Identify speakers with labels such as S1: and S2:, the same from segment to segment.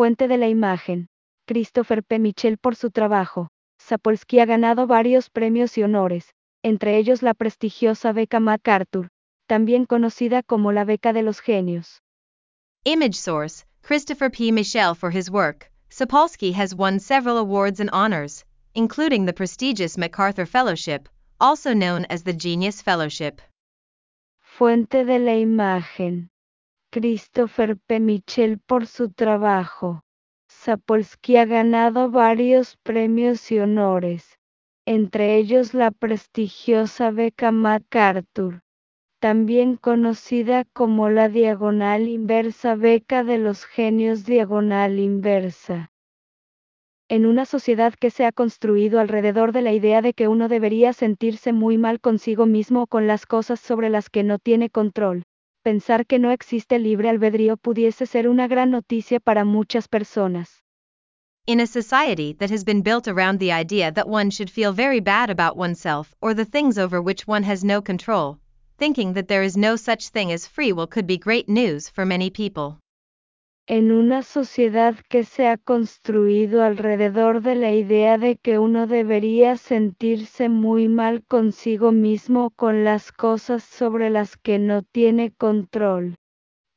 S1: Fuente de la imagen. Christopher P. Michel por su trabajo. Sapolsky ha ganado varios premios y honores, entre ellos la prestigiosa beca MacArthur, también conocida como la beca de los genios.
S2: Image source Christopher P. Michel for his work. Sapolsky has won several awards and honors, including the prestigious MacArthur Fellowship, also known as the Genius Fellowship.
S1: Fuente de la imagen. Christopher P. Michel por su trabajo. Sapolsky ha ganado varios premios y honores, entre ellos la prestigiosa beca MacArthur, también conocida como la Diagonal Inversa Beca de los Genios Diagonal Inversa. En una sociedad que se ha construido alrededor de la idea de que uno debería sentirse muy mal consigo mismo o con las cosas sobre las que no tiene control, pensar que no existe libre albedrío pudiese ser una gran noticia para muchas personas.
S2: In a society that has been built around the idea that one should feel very bad about oneself or the things over which one has no control, thinking that there is no such thing as free will could be great news for many people.
S1: En una sociedad que se ha construido alrededor de la idea de que uno debería sentirse muy mal consigo mismo con las cosas sobre las que no tiene control.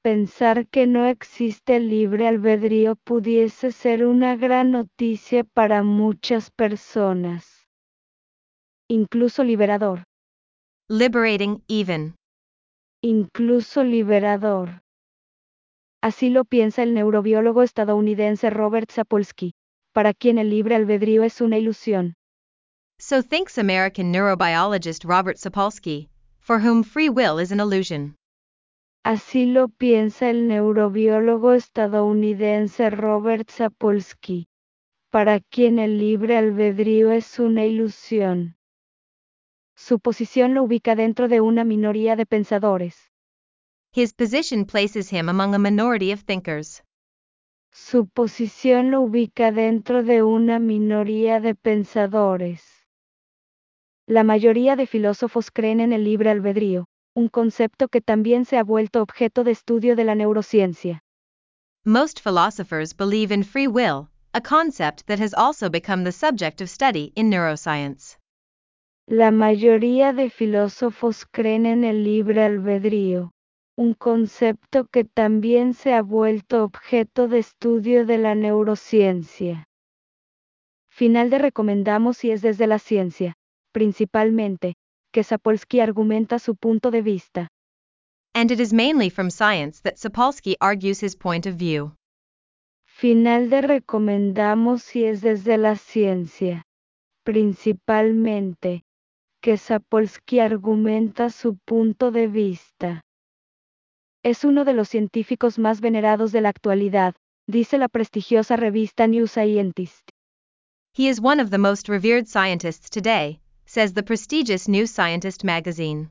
S1: Pensar que no existe libre albedrío pudiese ser una gran noticia para muchas personas. Incluso liberador.
S2: Liberating, even.
S1: Incluso liberador. Así lo piensa el neurobiólogo estadounidense Robert Sapolsky, para quien el libre albedrío es una ilusión.
S2: So thinks American neurobiologist Robert Sapolsky, for whom free will is an illusion.
S1: Así lo piensa el neurobiólogo estadounidense Robert Sapolsky, para quien el libre albedrío es una ilusión. Su posición lo ubica dentro de una minoría de pensadores.
S2: His position places him among a minority of thinkers.
S1: Su posición lo ubica dentro de una minoría de pensadores. La mayoría de filósofos creen en el libre albedrío, un concepto que también se ha vuelto objeto de estudio de la neurociencia.
S2: Most philosophers believe in free will, a concept that has also become the subject of study in neuroscience.
S1: La mayoría de filósofos creen en el libre albedrío, un concepto que también se ha vuelto objeto de estudio de la neurociencia. Final de recomendamos y es desde la ciencia, principalmente, que Sapolsky argumenta su punto de vista.
S2: And it is mainly from science that Sapolsky argues his point of view.
S1: Final de recomendamos y es desde la ciencia, principalmente, que Sapolsky argumenta su punto de vista. Es uno de los científicos más venerados de la actualidad, dice la prestigiosa revista New Scientist.
S2: He is one of the most revered scientists today, says the prestigious New Scientist magazine.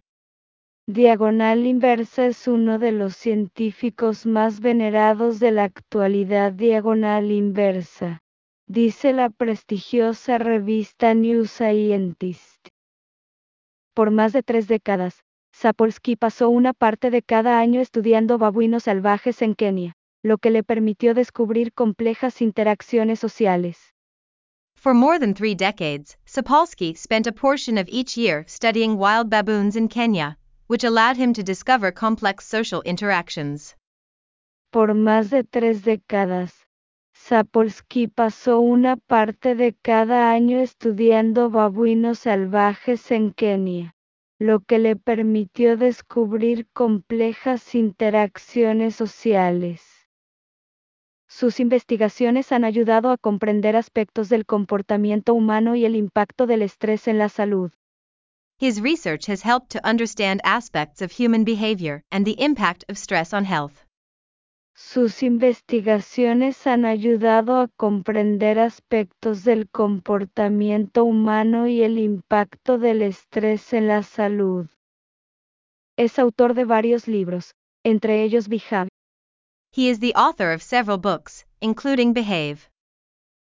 S1: Diagonal inversa es uno de los científicos más venerados de la actualidad. Diagonal inversa, dice la prestigiosa revista New Scientist. Por más de tres décadas, Sapolsky pasó una parte de cada año estudiando babuinos salvajes en Kenia, lo que le permitió descubrir complejas interacciones sociales.
S2: For more than three decades, Sapolsky spent a portion of each year studying wild baboons in Kenya, which allowed him to discover complex social interactions.
S1: Por más de tres décadas, Sapolsky pasó una parte de cada año estudiando babuinos salvajes en Kenia lo que le permitió descubrir complejas interacciones sociales. Sus investigaciones han ayudado a comprender aspectos del comportamiento humano y el impacto del estrés en la salud.
S2: His research has helped to understand aspects of human behavior and the impact of stress on health.
S1: Sus investigaciones han ayudado a comprender aspectos del comportamiento humano y el impacto del estrés en la salud. Es autor de varios libros, entre ellos Behave.
S2: He is the author of several books, including Behave.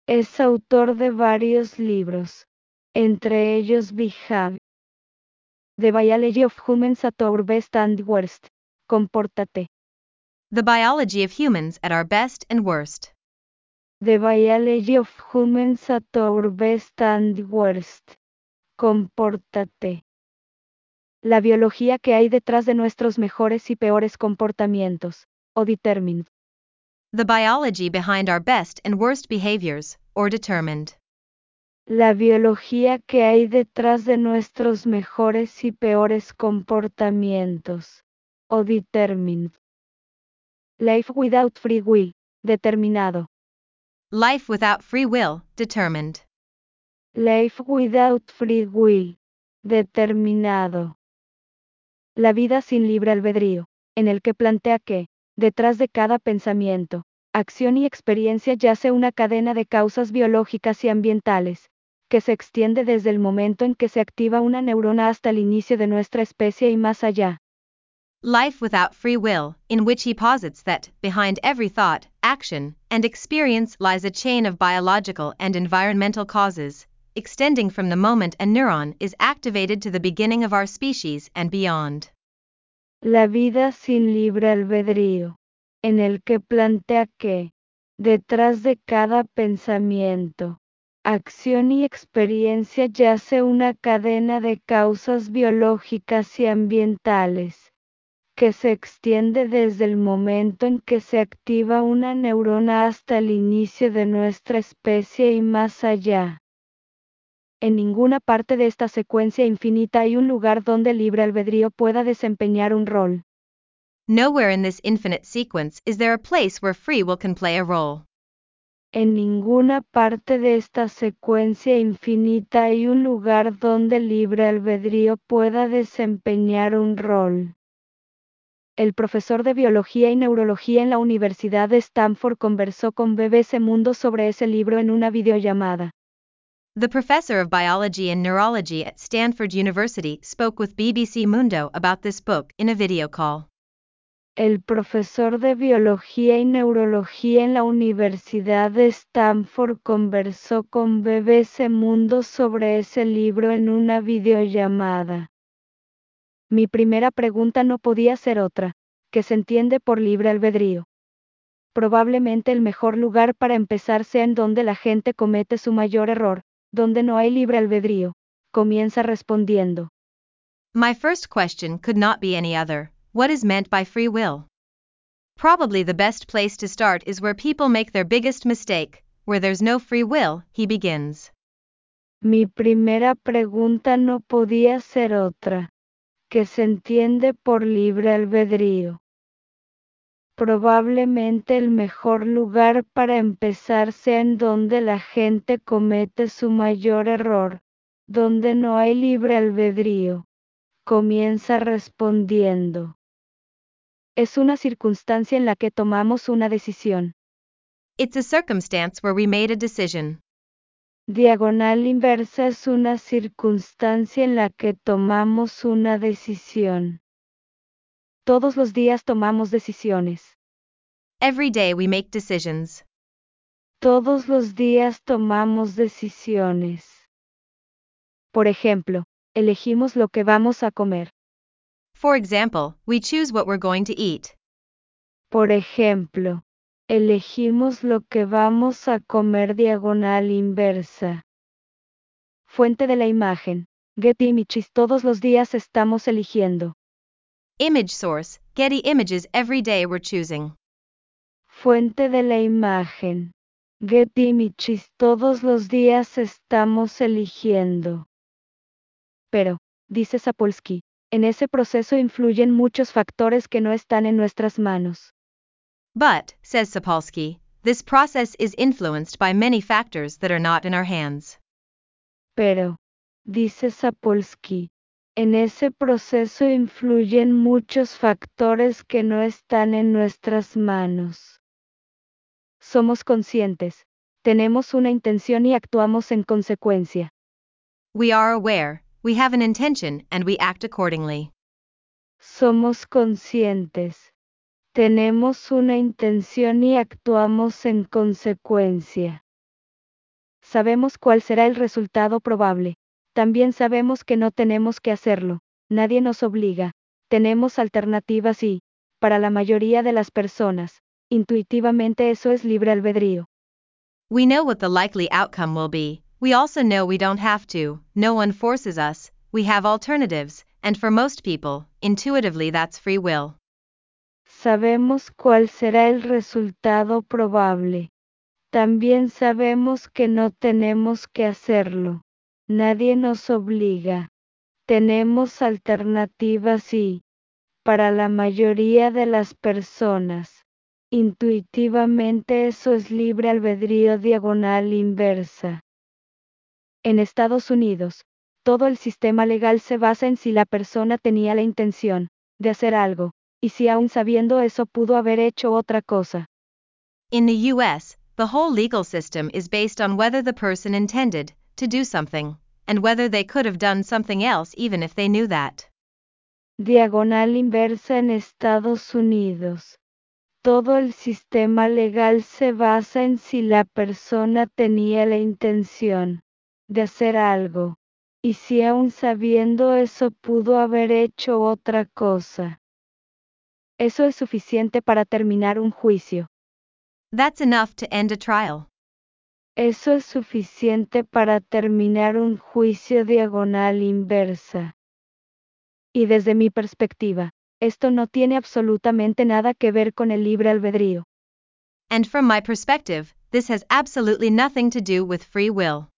S1: Es autor de varios libros, entre ellos Behave. The Biology of Humans at Our Best and Worst. Compórtate.
S2: The Biology of Humans at Our Best and Worst.
S1: The biology of humans at our best and worst. Compórtate. La biología que hay detrás de nuestros mejores y peores comportamientos, o determined.
S2: The biology behind our best and worst behaviors, or determined.
S1: La biología que hay detrás de nuestros mejores y peores comportamientos, o determined. Life without free will, determinado.
S2: Life without free will, determined.
S1: Life without free will, determinado. La vida sin libre albedrío, en el que plantea que, detrás de cada pensamiento, acción y experiencia yace una cadena de causas biológicas y ambientales, que se extiende desde el momento en que se activa una neurona hasta el inicio de nuestra especie y más allá.
S2: Life without free will, in which he posits that, behind every thought, action, and experience lies a chain of biological and environmental causes, extending from the moment a neuron is activated to the beginning of our species and beyond.
S1: La vida sin libre albedrío, en el que plantea que, detrás de cada pensamiento, acción y experiencia yace una cadena de causas biológicas y ambientales, que se extiende desde el momento en que se activa una neurona hasta el inicio de nuestra especie y más allá. En ninguna parte de esta secuencia infinita hay un lugar donde el libre albedrío pueda desempeñar un rol.
S2: Nowhere in this infinite sequence is there a place where free will can play a role.
S1: En ninguna parte de esta secuencia infinita hay un lugar donde el libre albedrío pueda desempeñar un rol. El profesor de biología y neurología en la Universidad de Stanford conversó con BBC Mundo sobre ese libro en una videollamada.
S2: The professor of biology and neurology at Stanford University spoke with BBC Mundo about this book in a video call.
S1: El profesor de biología y neurología en la Universidad de Stanford conversó con BBC Mundo sobre ese libro en una videollamada. Mi primera pregunta no podía ser otra, ¿qué se entiende por libre albedrío? Probablemente el mejor lugar para empezar sea en donde la gente comete su mayor error, donde no hay libre albedrío, comienza respondiendo.
S2: My first question could not be any other what is meant by free will? Probably the best place to start is where people make their biggest mistake, where there's no free will, he begins.
S1: Mi primera pregunta no podía ser otra, que se entiende por libre albedrío. Probablemente el mejor lugar para empezar sea en donde la gente comete su mayor error, donde no hay libre albedrío. Comienza respondiendo. Es una circunstancia en la que tomamos una decisión.
S2: It's a circumstance where we made a decision.
S1: Diagonal inversa es una circunstancia en la que tomamos una decisión. Todos los días tomamos decisiones.
S2: Every day we make decisions.
S1: Todos los días tomamos decisiones. Por ejemplo, elegimos lo que vamos a comer.
S2: For example, we choose what we're going to eat.
S1: Por ejemplo, elegimos lo que vamos a comer diagonal inversa. Fuente de la imagen. Getty Images todos los días estamos eligiendo.
S2: Image source Getty Images every day we're choosing.
S1: Fuente de la imagen. Getty Images todos los días estamos eligiendo. Pero, dice Sapolsky, en ese proceso influyen muchos factores que no están en nuestras manos.
S2: But, says Sapolsky, this process is influenced by many factors that are not in our hands.
S1: Pero, dice Sapolsky, en ese proceso influyen muchos factores que no están en nuestras manos. Somos conscientes, tenemos una intención y actuamos en consecuencia.
S2: We are aware, we have an intention, and we act accordingly.
S1: Somos conscientes, tenemos una intención y actuamos en consecuencia. Sabemos cuál será el resultado probable. También sabemos que no tenemos que hacerlo. Nadie nos obliga. Tenemos alternativas y, para la mayoría de las personas, intuitivamente eso es libre albedrío.
S2: We know what the likely outcome will be, we also know we don't have to, no one forces us, we have alternatives, and for most people, intuitively that's free will.
S1: Sabemos cuál será el resultado probable. También sabemos que no tenemos que hacerlo. Nadie nos obliga. Tenemos alternativas y, para la mayoría de las personas, intuitivamente eso es libre albedrío diagonal inversa. En Estados Unidos, todo el sistema legal se basa en si la persona tenía la intención de hacer algo, y si aún sabiendo eso pudo haber hecho otra cosa.
S2: In the US, the whole legal system is based on whether the person intended to do something, and whether they could have done something else even if they knew that.
S1: Diagonal inversa en Estados Unidos. Todo el sistema legal se basa en si la persona tenía la intención de hacer algo, y si aún sabiendo eso pudo haber hecho otra cosa. Eso es suficiente para terminar un juicio.
S2: That's enough to end a trial.
S1: Eso es suficiente para terminar un juicio diagonal inversa. Y desde mi perspectiva, esto no tiene absolutamente nada que ver con el libre albedrío.
S2: And from my perspective, this has absolutely nothing to do with free will.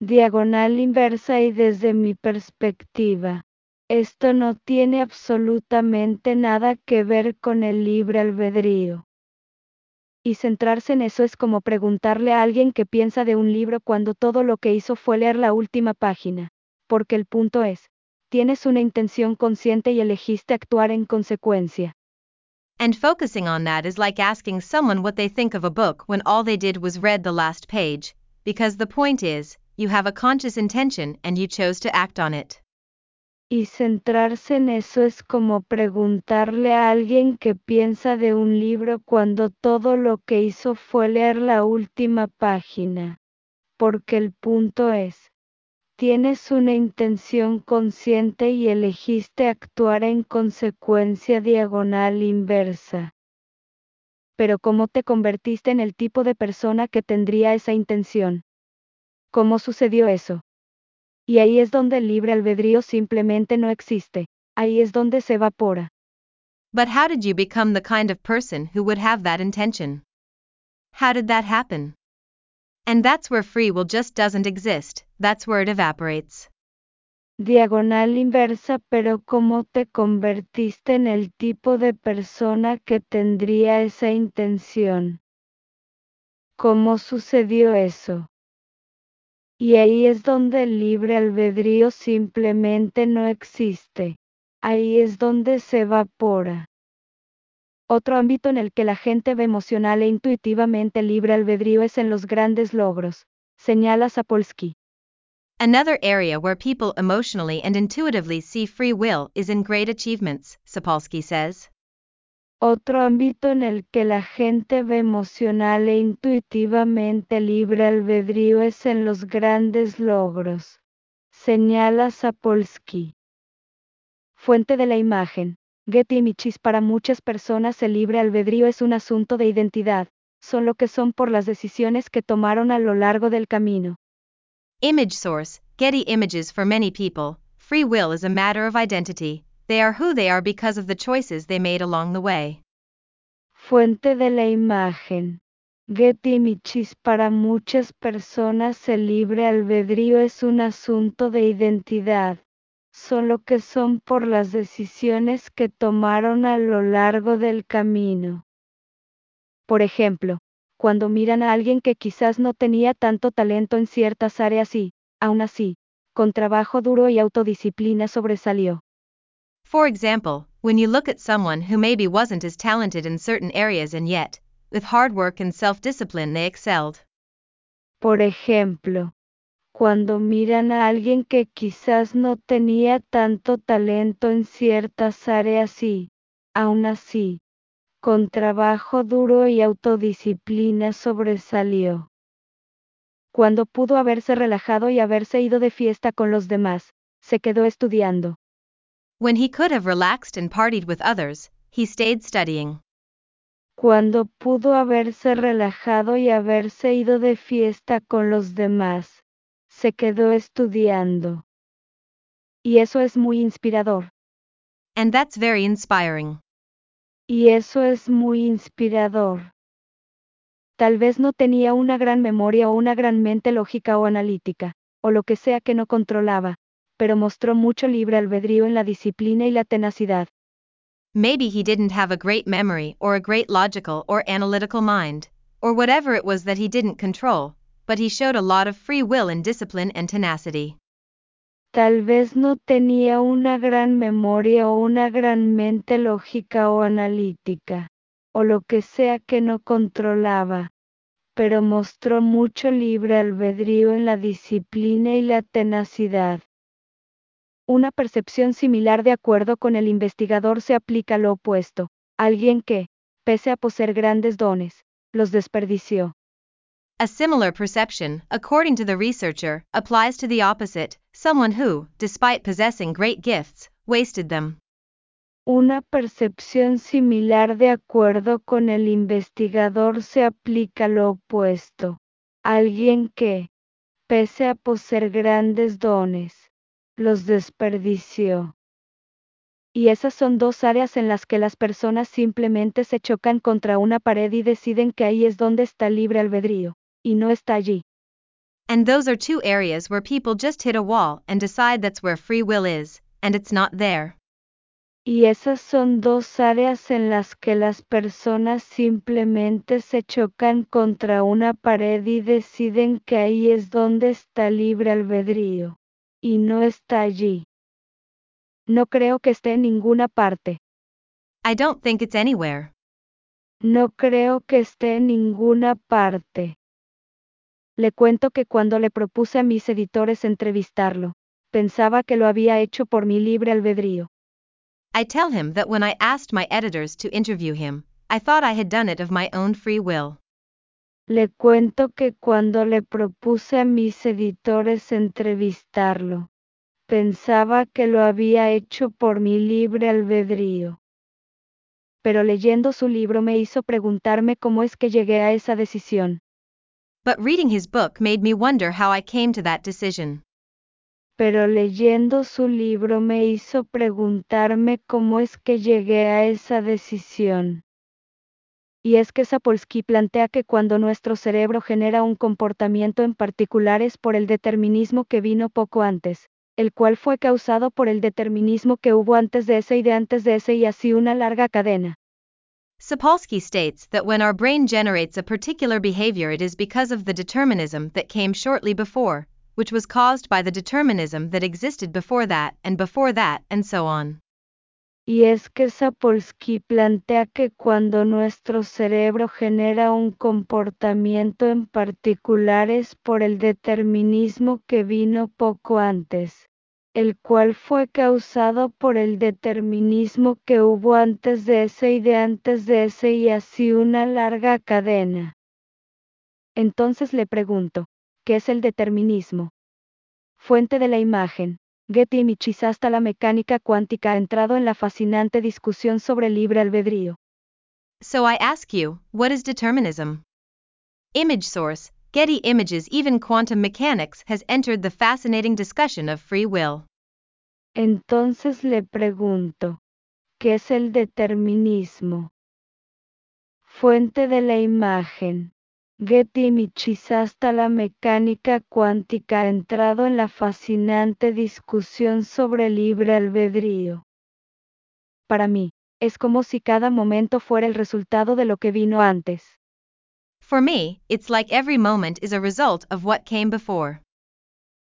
S1: Diagonal inversa y desde mi perspectiva, esto no tiene absolutamente nada que ver con el libre albedrío. Y centrarse en eso es como preguntarle a alguien que piensa de un libro cuando todo lo que hizo fue leer la última página. Porque el punto es, tienes una intención consciente y elegiste actuar en consecuencia.
S2: And focusing on that is like asking someone what they think of a book when all they did was read the last page, because the point is, you have a conscious intention and you chose to act on it.
S1: Y centrarse en eso es como preguntarle a alguien que piensa de un libro cuando todo lo que hizo fue leer la última página. Porque el punto es, tienes una intención consciente y elegiste actuar en consecuencia diagonal inversa. Pero ¿cómo te convertiste en el tipo de persona que tendría esa intención? ¿Cómo sucedió eso? Y ahí es donde el libre albedrío simplemente no existe, ahí es donde se evapora.
S2: But how did you become the kind of person who would have that intention? How did that happen? And that's where free will just doesn't exist, that's where it evaporates.
S1: Diagonal inversa, pero ¿cómo te convertiste en el tipo de persona que tendría esa intención? ¿Cómo sucedió eso? Y ahí es donde el libre albedrío simplemente no existe. Ahí es donde se evapora. Otro ámbito en el que la gente ve emocional e intuitivamente libre albedrío es en los grandes logros, señala Sapolsky.
S2: Another area where people emotionally and intuitively see free will is in great achievements, Sapolsky says.
S1: Otro ámbito en el que la gente ve emocional e intuitivamente libre albedrío es en los grandes logros, señala Sapolsky. Fuente de la imagen. Getty Michis para muchas personas el libre albedrío es un asunto de identidad, son lo que son por las decisiones que tomaron a lo largo del camino.
S2: Image source, Getty Images for many people, free will is a matter of identity, they are who they are because of the choices they made along the way.
S1: Fuente de la imagen. Getty Michis para muchas personas el libre albedrío es un asunto de identidad, solo que son por las decisiones que tomaron a lo largo del camino. Por ejemplo, cuando miran a alguien que quizás no tenía tanto talento en ciertas áreas y, aún así, con trabajo duro y autodisciplina sobresalió.
S2: For example, when you look at someone who maybe wasn't as talented in certain areas and yet, with hard work and self discipline, they excelled.
S1: Por ejemplo, cuando miran a alguien que quizás no tenía tanto talento en ciertas áreas y, aún así, con trabajo duro y autodisciplina sobresalió. Cuando pudo haberse relajado y haberse ido de fiesta con los demás, se quedó estudiando.
S2: When he could have relaxed and partied with others, he stayed studying.
S1: cuando pudo haberse relajado y haberse ido de fiesta con los demás, se quedó estudiando. Y eso es muy inspirador.
S2: And that's very inspiring.
S1: Y eso es muy inspirador. Tal vez no tenía una gran memoria o una gran mente lógica o analítica, o lo que sea que no controlaba, pero mostró mucho libre albedrío en la disciplina y la tenacidad.
S2: Maybe he didn't have a great memory or a great logical or analytical mind, or whatever it was that he didn't control, but he showed a lot of free will in discipline and tenacity.
S1: Tal vez no tenía una gran memoria o una gran mente lógica o analítica, o lo que sea que no controlaba, pero mostró mucho libre albedrío en la disciplina y la tenacidad. Una percepción similar de acuerdo con el investigador se aplica a lo opuesto, alguien que, pese a poseer grandes dones, los desperdició.
S2: A similar perception, according to the researcher, applies to the opposite, someone who, despite possessing great gifts, wasted them.
S1: Una percepción similar de acuerdo con el investigador se aplica a lo opuesto, alguien que, pese a poseer grandes dones, los desperdició. Y esas son dos áreas en las que las personas simplemente se chocan contra una pared y deciden que ahí es donde está libre albedrío, y no está allí.
S2: And those are two areas where people just hit a wall and decide that's where free will is, and it's not there.
S1: Y esas son dos áreas en las que las personas simplemente se chocan contra una pared y deciden que ahí es donde está libre albedrío y no está allí. No creo que esté en ninguna parte.
S2: I don't think it's anywhere.
S1: No creo que esté en ninguna parte. Le cuento que cuando le propuse a mis editores entrevistarlo, pensaba que lo había hecho por mi libre albedrío.
S2: I tell him that when I asked my editors to interview him, I thought I had done it of my own free will.
S1: Le cuento que cuando le propuse a mis editores entrevistarlo, pensaba que lo había hecho por mi libre albedrío. Pero leyendo su libro me hizo preguntarme cómo es que llegué a esa decisión.
S2: But reading his book made me wonder how I came to that decision.
S1: Pero leyendo su libro me hizo preguntarme cómo es que llegué a esa decisión. Y es que Sapolsky plantea que cuando nuestro cerebro genera un comportamiento en particular es por el determinismo que vino poco antes, el cual fue causado por el determinismo que hubo antes de ese y de antes de ese y así una larga cadena.
S2: Sapolsky states that when our brain generates a particular behavior, it is because of the determinism that came shortly before, which was caused by the determinism that existed before that, and before that, and so on.
S1: Y es que Sapolsky plantea que cuando nuestro cerebro genera un comportamiento en particular es por el determinismo que vino poco antes, el cual fue causado por el determinismo que hubo antes de ese y de antes de ese y así una larga cadena. Entonces le pregunto, ¿qué es el determinismo? Fuente de la imagen. Getty y Michis hasta la mecánica cuántica ha entrado en la fascinante discusión sobre libre albedrío.
S2: So I ask you, what is determinism? Image source, Getty Images even quantum mechanics has entered the fascinating discussion of free will.
S1: Entonces le pregunto, ¿qué es el determinismo? Fuente de la imagen. Getty Michis hasta la mecánica cuántica ha entrado en la fascinante discusión sobre libre albedrío. Para mí, es como si cada momento fuera el resultado de lo que vino antes.
S2: For me, it's like every moment is a result of what came before.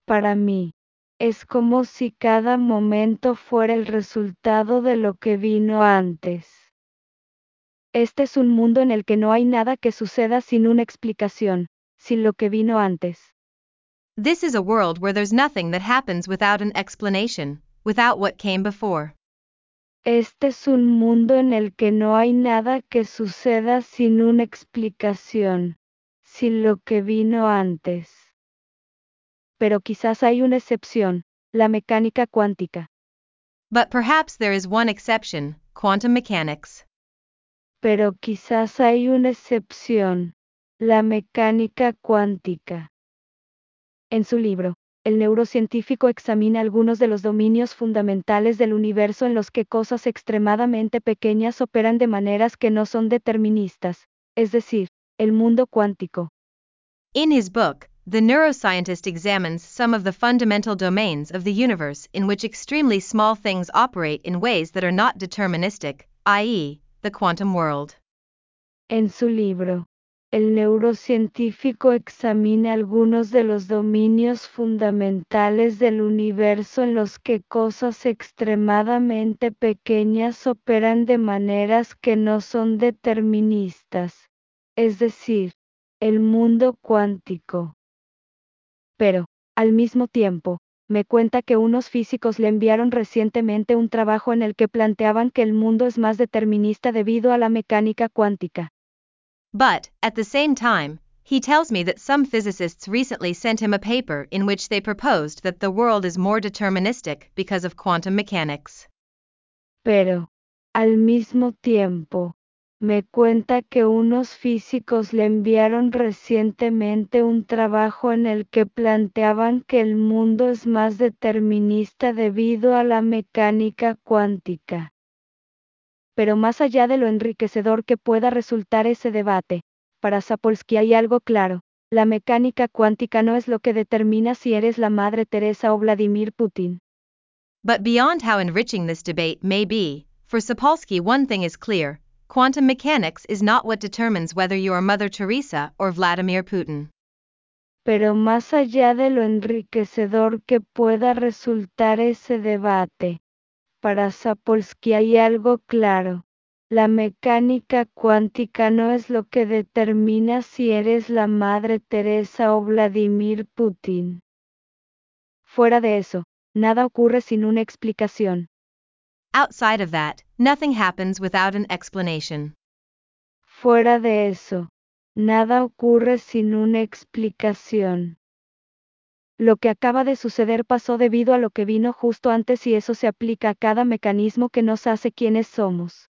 S1: Para mí, es como si cada momento fuera el resultado de lo que vino antes. Este es un mundo en el que no hay nada que suceda sin una explicación, sin lo que vino antes.
S2: This is a world where there's nothing that happens without an explanation, without what came before.
S1: Este es un mundo en el que no hay nada que suceda sin una explicación, sin lo que vino antes. Pero quizás hay una excepción, la mecánica cuántica.
S2: But perhaps there is one exception quantum mechanics.
S1: Pero quizás hay una excepción, la mecánica cuántica. En su libro, el neurocientífico examina algunos de los dominios fundamentales del universo en los que cosas extremadamente pequeñas operan de maneras que no son deterministas, es decir, el mundo cuántico.
S2: In his book, the neuroscientist examines some of the fundamental domains of the universe in which extremely small things operate in ways that are not deterministic, i.e., the quantum world.
S1: En su libro, el neurocientífico examina algunos de los dominios fundamentales del universo en los que cosas extremadamente pequeñas operan de maneras que no son deterministas, es decir, el mundo cuántico. Pero, al mismo tiempo, me cuenta que unos físicos le enviaron recientemente un trabajo en el que planteaban que el mundo es más determinista debido a la mecánica cuántica.
S2: But, at the same time, he tells me that some physicists recently sent him a paper in which they proposed that the world is more deterministic because of quantum mechanics.
S1: Pero, al mismo tiempo, me cuenta que unos físicos le enviaron recientemente un trabajo en el que planteaban que el mundo es más determinista debido a la mecánica cuántica. Pero más allá de lo enriquecedor que pueda resultar ese debate, para Sapolsky hay algo claro, la mecánica cuántica no es lo que determina si eres la Madre Teresa o Vladimir Putin.
S2: But beyond how enriching this debate may be, for Sapolsky one thing is clear, quantum mechanics is not what determines whether you are Mother Teresa or Vladimir Putin.
S1: Pero más allá de lo enriquecedor que pueda resultar ese debate, para Sapolsky hay algo claro. La mecánica cuántica no es lo que determina si eres la Madre Teresa o Vladimir Putin. Fuera de eso, nada ocurre sin una explicación.
S2: Outside of that, nothing happens without an explanation.
S1: Fuera de eso, nada ocurre sin una explicación. Lo que acaba de suceder pasó debido a lo que vino justo antes y eso se aplica a cada mecanismo que nos hace quienes somos.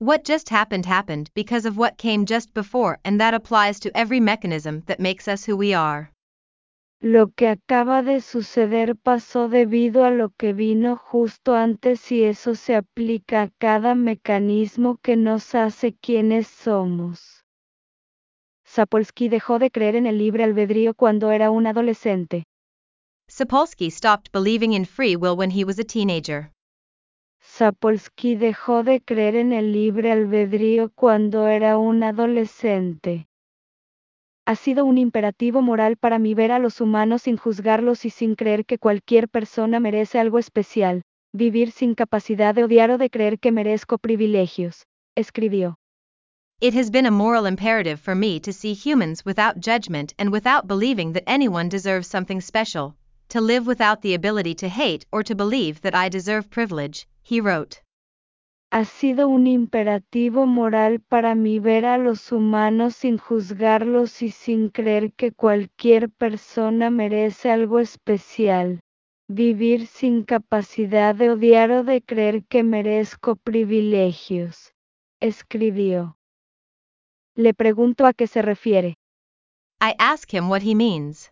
S2: What just happened happened because of what came just before and that applies to every mechanism that makes us who we are.
S1: Lo que acaba de suceder pasó debido a lo que vino justo antes y eso se aplica a cada mecanismo que nos hace quienes somos. Sapolsky dejó de creer en el libre albedrío cuando era un adolescente.
S2: Sapolsky stopped believing in free will when he was a teenager.
S1: Sapolsky dejó de creer en el libre albedrío cuando era un adolescente. Ha sido un imperativo moral para mí ver a los humanos sin juzgarlos y sin creer que cualquier persona merece algo especial, vivir sin capacidad de odiar o de creer que merezco privilegios, escribió.
S2: It has been a moral imperative for me to see humans without judgment and without believing that anyone deserves something special, to live without the ability to hate or to believe that I deserve privilege, he wrote.
S1: Ha sido un imperativo moral para mí ver a los humanos sin juzgarlos y sin creer que cualquier persona merece algo especial. Vivir sin capacidad de odiar o de creer que merezco privilegios. Escribió. Le pregunto a qué se refiere.
S2: I ask him what he means.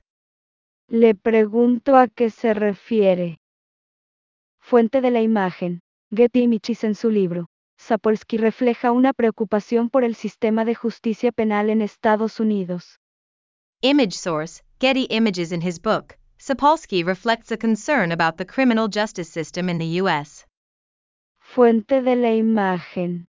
S1: Le pregunto a qué se refiere. Fuente de la imagen. Getty Michis en su libro. Sapolsky refleja una preocupación por el sistema de justicia penal en Estados Unidos.
S2: Image source Getty Images in his book. Sapolsky reflects a concern about the criminal justice system in the U.S.
S1: Fuente de la imagen.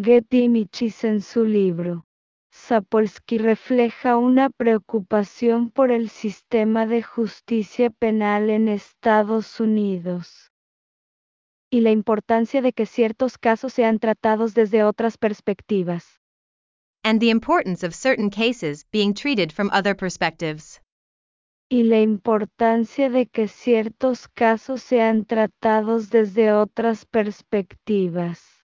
S1: Getty Michis en su libro. Sapolsky refleja una preocupación por el sistema de justicia penal en Estados Unidos y la importancia de que ciertos casos sean tratados desde otras perspectivas.
S2: And the importance of certain cases being treated from other perspectives.
S1: Y la importancia de que ciertos casos sean tratados desde otras perspectivas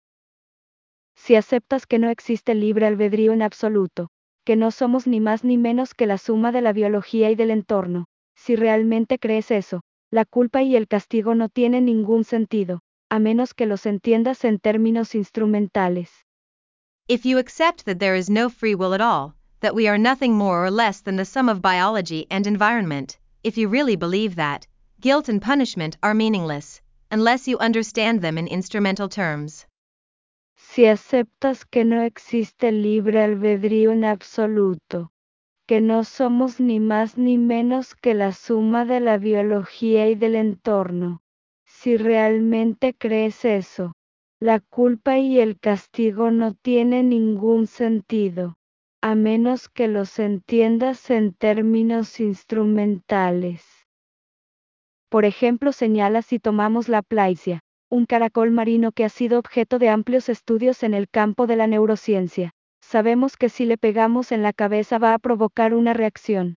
S1: si aceptas que no existe libre albedrío en absoluto, que no somos ni más ni menos que la suma de la biología y del entorno, si realmente crees eso, la culpa y el castigo no tienen ningún sentido, a menos que los entiendas en términos instrumentales.
S2: If you accept that there is no free will at all, that we are nothing more or less than the sum of biology and environment, if you really believe that, guilt and punishment are meaningless, unless you understand them in instrumental terms.
S1: Si aceptas que no existe libre albedrío en absoluto, que no somos ni más ni menos que la suma de la biología y del entorno, si realmente crees eso, la culpa y el castigo no tienen ningún sentido a menos que los entiendas en términos instrumentales. Por ejemplo, señala si tomamos la plaisia, un caracol marino que ha sido objeto de amplios estudios en el campo de la neurociencia. Sabemos que si le pegamos en la cabeza va a provocar una reacción.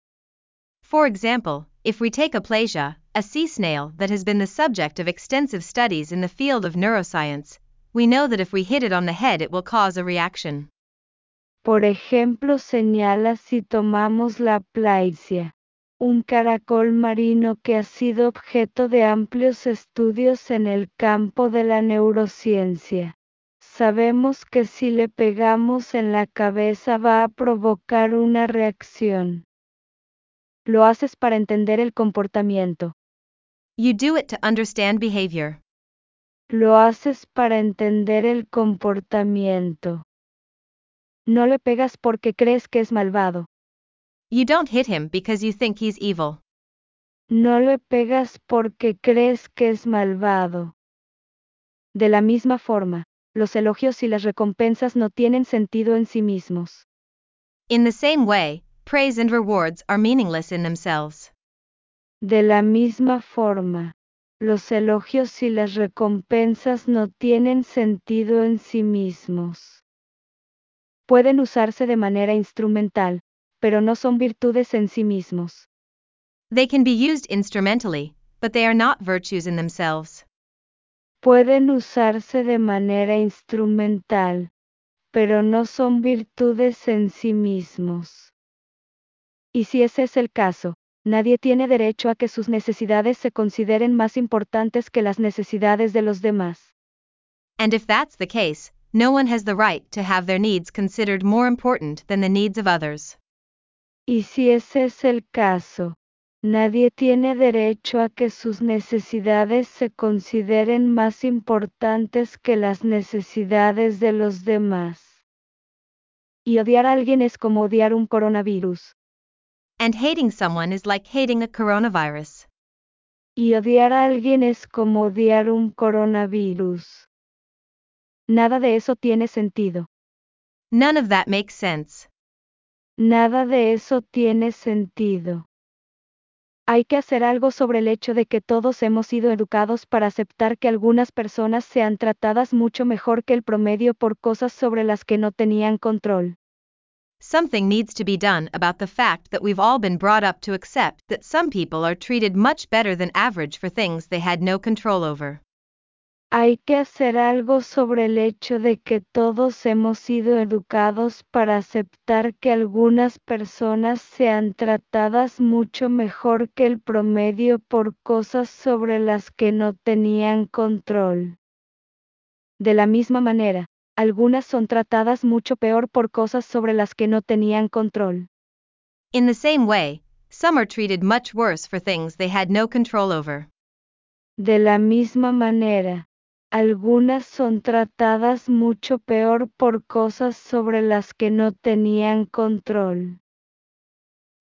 S2: For example, if we take a plasia, a sea snail that has been the subject of extensive studies in the field of neuroscience, we know that if we hit it on the head it will cause a reaction.
S1: Por ejemplo, señala si tomamos la plaisia, un caracol marino que ha sido objeto de amplios estudios en el campo de la neurociencia. Sabemos que si le pegamos en la cabeza va a provocar una reacción.
S2: Lo haces para entender el comportamiento. You do it to understand behavior.
S1: Lo haces para entender el comportamiento. No le pegas porque crees que es malvado.
S2: You don't hit him because you think he's evil.
S1: No le pegas porque crees que es malvado.
S2: De la misma forma, los elogios y las recompensas no tienen sentido en sí mismos. In the same way, praise and rewards are meaningless in themselves.
S1: De la misma forma, los elogios y las recompensas no tienen sentido en sí mismos
S2: pueden usarse de manera instrumental, pero no son virtudes en sí mismos. They can be used instrumentally, but they are not virtues in themselves.
S1: Pueden usarse de manera instrumental, pero no son virtudes en sí mismos.
S2: Y si ese es el caso, nadie tiene derecho a que sus necesidades se consideren más importantes que las necesidades de los demás. And if that's the case, no one has the right to have their needs considered more important than the needs of others.
S1: Y si ese es el caso, nadie tiene derecho a que sus necesidades se consideren más importantes que las necesidades de los demás.
S2: Y odiar a alguien es como odiar un coronavirus. And hating someone is like hating a coronavirus.
S1: Y odiar a alguien es como odiar un coronavirus.
S2: Nada de eso tiene sentido. None of that makes sense.
S1: Nada de eso tiene sentido.
S2: Hay que hacer algo sobre el hecho de que todos hemos sido educados para aceptar que algunas personas sean tratadas mucho mejor que el promedio por cosas sobre las que no tenían control. Something needs to be done about the fact that we've all been brought up to accept that some people are treated much better than average for things they had no control over.
S1: Hay que hacer algo sobre el hecho de que todos hemos sido educados para aceptar que algunas personas sean tratadas mucho mejor que el promedio por cosas sobre las que no tenían control.
S2: De la misma manera, algunas son tratadas mucho peor por cosas sobre las que no tenían control. In the same way, some are treated much worse for things they had no control over.
S1: De la misma manera, algunas son tratadas mucho peor por cosas sobre las que no tenían control.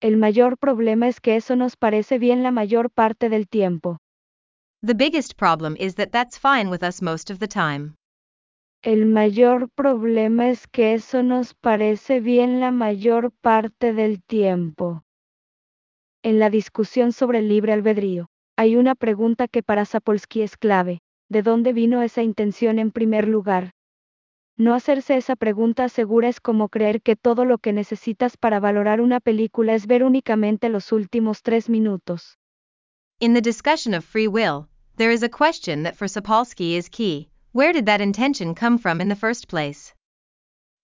S2: El mayor problema es que eso nos parece bien la mayor parte del tiempo. The biggest problem is that that's fine with us most of the time.
S1: El mayor problema es que eso nos parece bien la mayor parte del tiempo.
S2: En la discusión sobre el libre albedrío, hay una pregunta que para Sapolsky es clave. ¿De dónde vino esa intención en primer lugar? No hacerse esa pregunta segura es como creer que todo lo que necesitas para valorar una película es ver únicamente los últimos tres minutos. In the discussion of free will, there is a question that for Sapolsky is key where did that intention come from in the first place?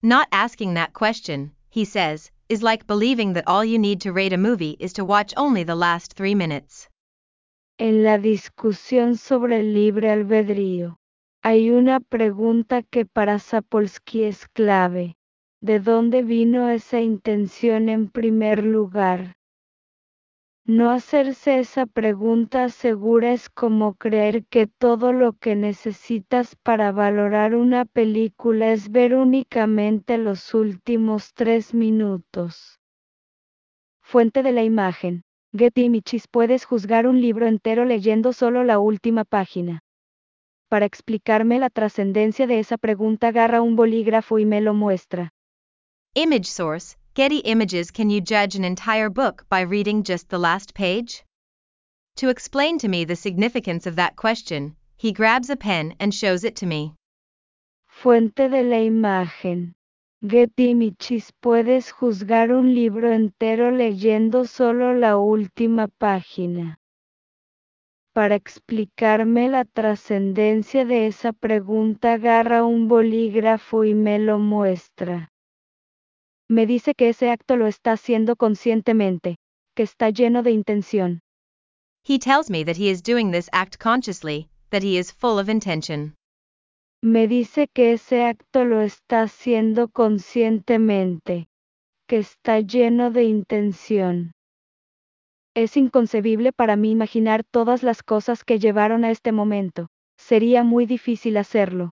S2: Not asking that question, he says, is like believing that all you need to rate a movie is to watch only the last three minutes.
S1: en la discusión sobre el libre albedrío. Hay una pregunta que para Sapolsky es clave. ¿De dónde vino esa intención en primer lugar? No hacerse esa pregunta segura es como creer que todo lo que necesitas para valorar una película es ver únicamente los últimos tres minutos. Fuente de la imagen. Getty Michis puedes juzgar un libro entero leyendo solo la última página. Para explicarme la trascendencia de esa pregunta agarra un bolígrafo y me lo muestra.
S2: Image source Getty Images Can you judge an entire book by reading just the last page? To explain to me the significance of that question, he grabs a pen and shows it to me.
S1: Fuente de la imagen. Getty Michis puedes juzgar un libro entero leyendo solo la última página. Para explicarme la trascendencia de esa pregunta agarra un bolígrafo y me lo muestra. Me dice que ese acto lo está haciendo conscientemente, que está lleno de intención.
S2: He tells me that he is doing this act consciously, that he is full of intention.
S1: Me dice que ese acto lo está haciendo conscientemente, que está lleno de intención. Es inconcebible para mí imaginar todas las cosas que llevaron a este momento. Sería muy difícil hacerlo.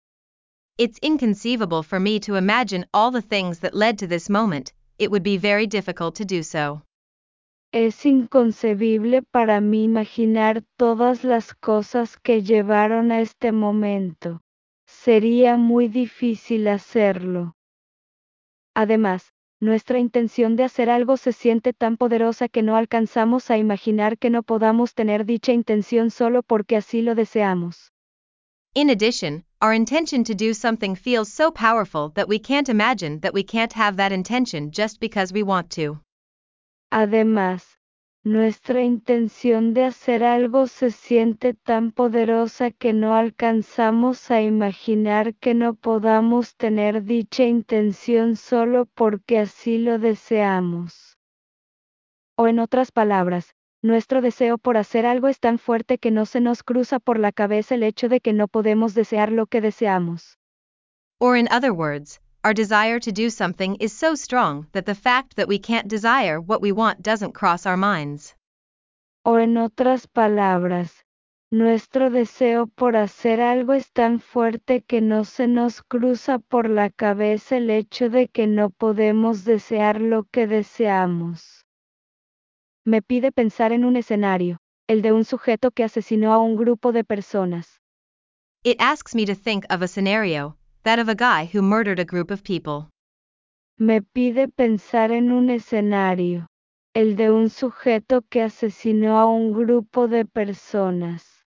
S2: It's inconceivable for me to imagine all the things that led to this moment, it would be very difficult to do so.
S1: Es inconcebible para mí imaginar todas las cosas que llevaron a este momento. Sería muy difícil hacerlo. Además, nuestra intención de hacer algo se siente tan poderosa que no alcanzamos a imaginar que no podamos tener dicha intención solo porque así lo deseamos.
S2: In addition, our intention to do something feels so powerful that we can't imagine that we can't have that intention just because we want to.
S1: Además, nuestra intención de hacer algo se siente tan poderosa que no alcanzamos a imaginar que no podamos tener dicha intención solo porque así lo deseamos. O en otras palabras, nuestro deseo por hacer algo es tan fuerte que no se nos cruza por la cabeza el hecho de que no podemos desear lo que deseamos.
S2: Or in other words, our desire to do something is so strong that the fact that we can't desire what we want doesn't cross our minds.
S1: O en otras palabras, nuestro deseo por hacer algo es tan fuerte que no se nos cruza por la cabeza el hecho de que no podemos desear lo que deseamos. Me pide pensar en un escenario, el de un sujeto que asesinó a un grupo de personas.
S2: It asks me to think of a scenario, that of a guy who murdered a group of people.
S1: Me pide pensar en un escenario, el de un sujeto que asesinó a un grupo de personas.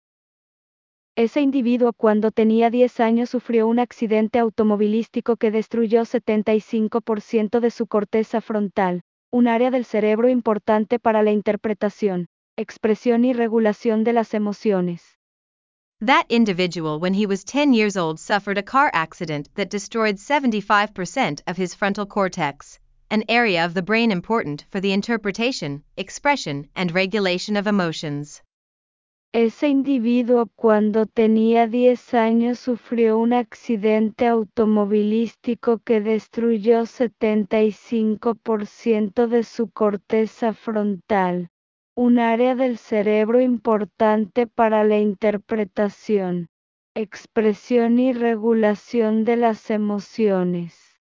S1: Ese individuo cuando tenía 10 años sufrió un accidente automovilístico que destruyó 75% de su corteza frontal, un área del cerebro importante para la interpretación, expresión y regulación de las emociones.
S2: That individual, when he was 10 years old, suffered a car accident that destroyed 75% of his frontal cortex, an area of the brain important for the interpretation, expression, and regulation of emotions.
S1: Ese individuo cuando tenía 10 años sufrió un accidente automovilístico que destruyó 75% de su corteza frontal, un área del cerebro importante para la interpretación, expresión y regulación de las emociones.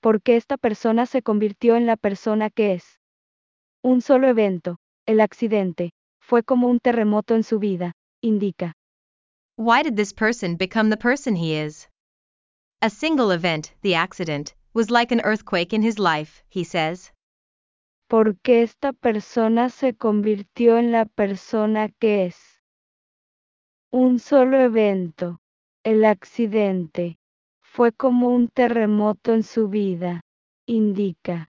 S1: Porque esta persona se convirtió en la persona que es. Un solo evento, el accidente, fue como un terremoto en su vida, indica.
S2: Why did this person become the person he is? A single event, the accident, was like an earthquake in his life, he says.
S1: Porque esta persona se convirtió en la persona que es. Un solo evento, el accidente, fue como un terremoto en su vida, indica.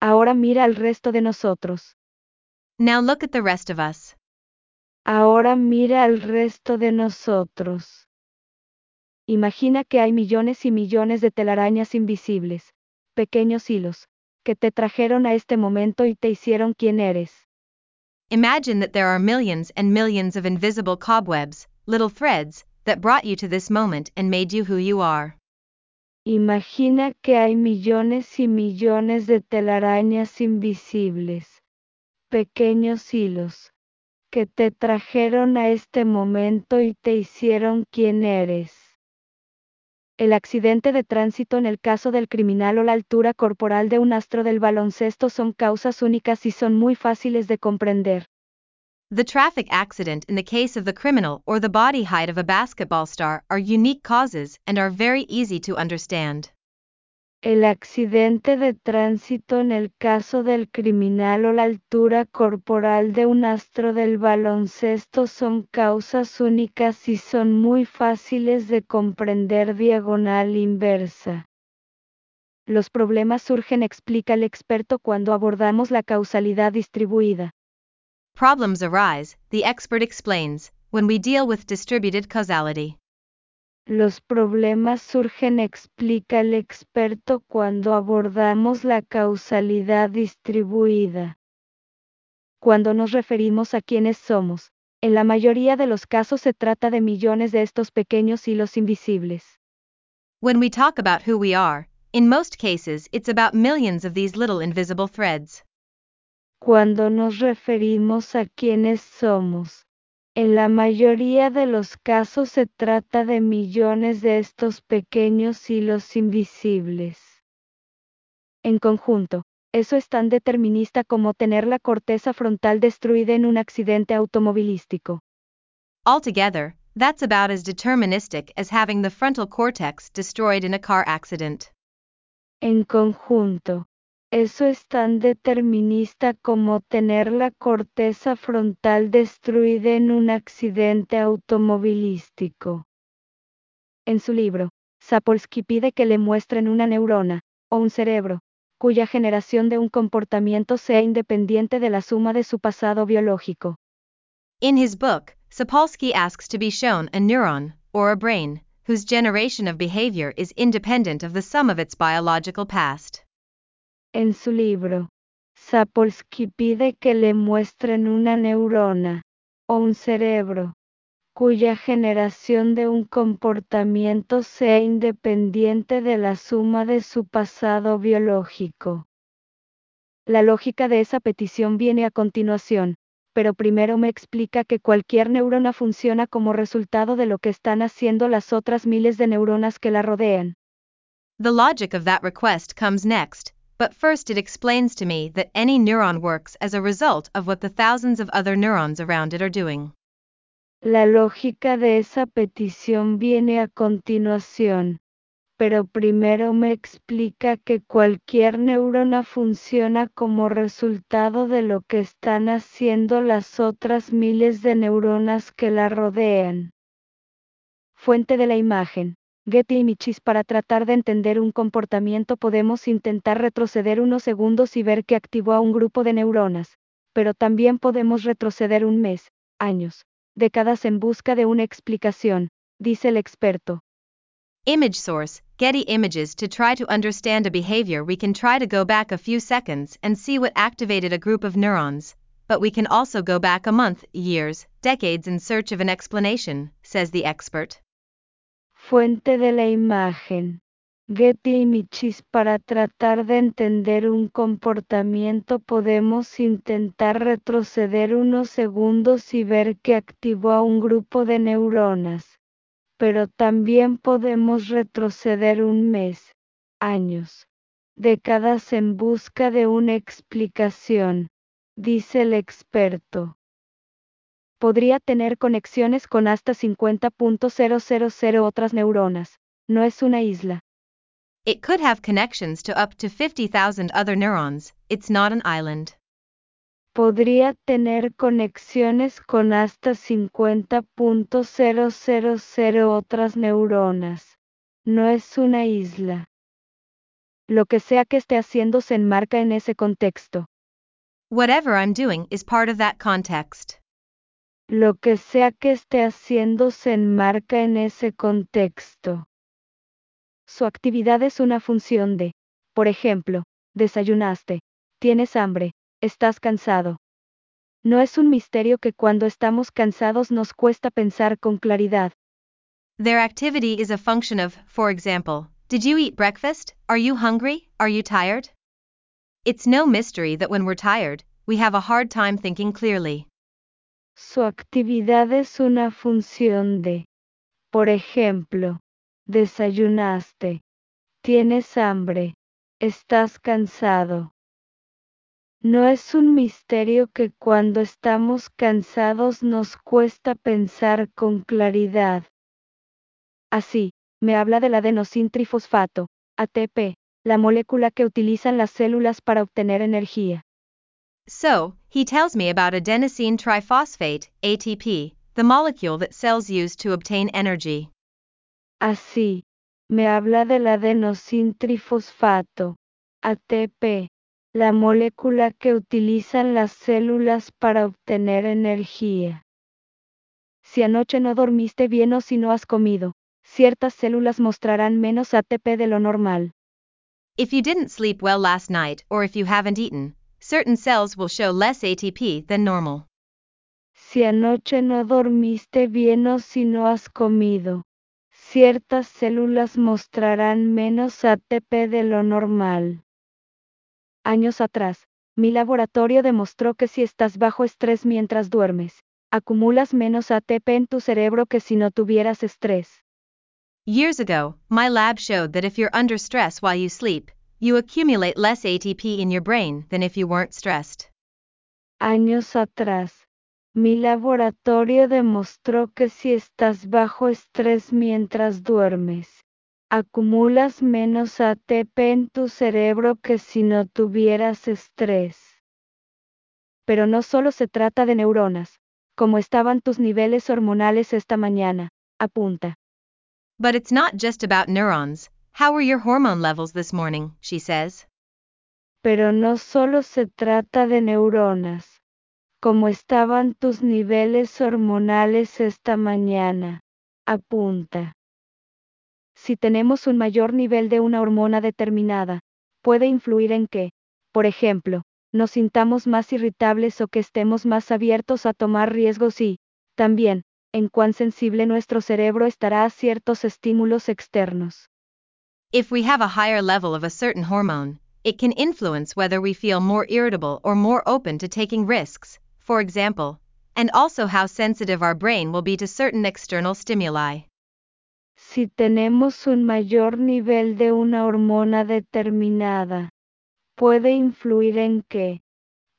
S1: Ahora mira al resto de nosotros.
S2: Now look at the rest of us.
S1: Ahora mira al resto de nosotros. Imagina que hay millones y millones de telarañas invisibles, pequeños hilos, que te trajeron a este momento y te hicieron quien eres.
S2: Imagine that there are millions and millions of invisible cobwebs, little threads, that brought you to this moment and made you who you are.
S1: Imagina que hay millones y millones de telarañas invisibles, pequeños hilos, que te trajeron a este momento y te hicieron quien eres. El accidente de tránsito en el caso del criminal o la altura corporal de un astro del baloncesto son causas únicas y son muy fáciles de comprender.
S2: The traffic accident in the case of the criminal or the body height of a basketball star are unique causes and are very easy to understand.
S1: El accidente de tránsito en el caso del criminal o la altura corporal de un astro del baloncesto son causas únicas y son muy fáciles de comprender diagonal inversa. Los problemas surgen, explica el experto, cuando abordamos la causalidad distribuida.
S2: Problems arise, the expert explains, when we deal with distributed causality.
S1: Los problemas surgen, explica el experto, cuando abordamos la causalidad distribuida. Cuando nos referimos a quiénes somos, en la mayoría de los casos se trata de millones de estos pequeños hilos invisibles.
S2: When we talk about who we are, in most cases it's about millions of these little invisible threads.
S1: Cuando nos referimos a quiénes somos, en la mayoría de los casos se trata de millones de estos pequeños hilos invisibles. En conjunto, eso es tan determinista como tener la corteza frontal destruida en un accidente automovilístico.
S2: Altogether, that's about as deterministic as having the frontal cortex destroyed in a car accident.
S1: En conjunto, eso es tan determinista como tener la corteza frontal destruida en un accidente automovilístico. En su libro, Sapolsky pide que le muestren una neurona, o un cerebro, cuya generación de un comportamiento sea independiente de la suma de su pasado biológico.
S2: In his book, Sapolsky asks to be shown a neuron, or a brain, whose generation of behavior is independent of the sum of its biological past.
S1: En su libro, Sapolsky pide que le muestren una neurona, o un cerebro, cuya generación de un comportamiento sea independiente de la suma de su pasado biológico. La lógica de esa petición viene a continuación, pero primero me explica que cualquier neurona funciona como resultado de lo que están haciendo las otras miles de neuronas que la rodean.
S2: The logic of that request comes next, but first it explains to me that any neuron works as a result of what the thousands of other neurons around it are doing.
S1: La lógica de esa petición viene a continuación, pero primero me explica que cualquier neurona funciona como resultado de lo que están haciendo las otras miles de neuronas que la rodean. Fuente de la imagen. Getty Images Para tratar de entender un comportamiento podemos intentar retroceder unos segundos y ver que activó a un grupo de neuronas, pero también podemos retroceder un mes, años, décadas en busca de una explicación, dice el experto.
S2: Image source Getty Images To try to understand a behavior, we can try to go back a few seconds and see what activated a group of neurons, but we can also go back a month, years, decades in search of an explanation, says the expert.
S1: Fuente de la imagen. Getty Images Para tratar de entender un comportamiento podemos intentar retroceder unos segundos y ver que activó a un grupo de neuronas, pero también podemos retroceder un mes, años, décadas en busca de una explicación, dice el experto podría tener conexiones con hasta 50.000 otras neuronas. No es una isla.
S2: It could have connections to up to 50,000 other neurons. It's not an island.
S1: Podría tener conexiones con hasta 50.000 otras neuronas. No es una isla. Lo que sea que esté haciendo se enmarca en ese contexto.
S2: Whatever I'm doing is part of that context.
S1: Lo que sea que esté haciendo se enmarca en ese contexto. Su actividad es una función de, por ejemplo, desayunaste, tienes hambre, estás cansado. No es un misterio que cuando estamos cansados nos cuesta pensar con claridad.
S2: Their activity is a function of, for example, did you eat breakfast? Are you hungry? Are you tired? It's no mystery that when we're tired, we have a hard time thinking clearly.
S1: Su actividad es una función de, por ejemplo, desayunaste, tienes hambre, estás cansado. No es un misterio que cuando estamos cansados nos cuesta pensar con claridad. Así, me habla del adenosintrifosfato, ATP, la molécula que utilizan las células para obtener energía.
S2: So, he tells me about adenosine triphosphate, ATP, the molecule that cells use to obtain energy.
S1: Ah, Así, me habla del adenosintrifosfato, ATP, la molécula que utilizan las células para obtener energía. Si anoche no dormiste bien o si no has comido, ciertas células mostrarán menos ATP de lo normal.
S2: If you didn't sleep well last night or if you haven't eaten, certain cells will show less ATP than normal.
S1: Si anoche no dormiste bien o si no has comido, ciertas células mostrarán menos ATP de lo normal. Años atrás, mi laboratorio demostró que si estás bajo estrés mientras duermes, acumulas menos ATP en tu cerebro que si no tuvieras estrés.
S2: Years ago, my lab showed that if you're under stress while you sleep, you accumulate less ATP in your brain than if you weren't stressed.
S1: Años atrás, mi laboratorio demostró que si estás bajo estrés mientras duermes, acumulas menos ATP en tu cerebro que si no tuvieras estrés. Pero no solo se trata de neuronas, como estaban tus niveles hormonales esta mañana, apunta.
S2: But it's not just about neurons. How were your hormone levels this morning? She says.
S1: Pero no solo se trata de neuronas. Como estaban tus niveles hormonales esta mañana, apunta. Si tenemos un mayor nivel de una hormona determinada, puede influir en que, por ejemplo, nos sintamos más irritables o que estemos más abiertos a tomar riesgos y, también, en cuán sensible nuestro cerebro estará a ciertos estímulos externos.
S2: If we have a higher level of a certain hormone, it can influence whether we feel more irritable or more open to taking risks, for example, and also how sensitive our brain will be to certain external stimuli.
S1: Si tenemos un mayor nivel de una hormona determinada, puede influir en que,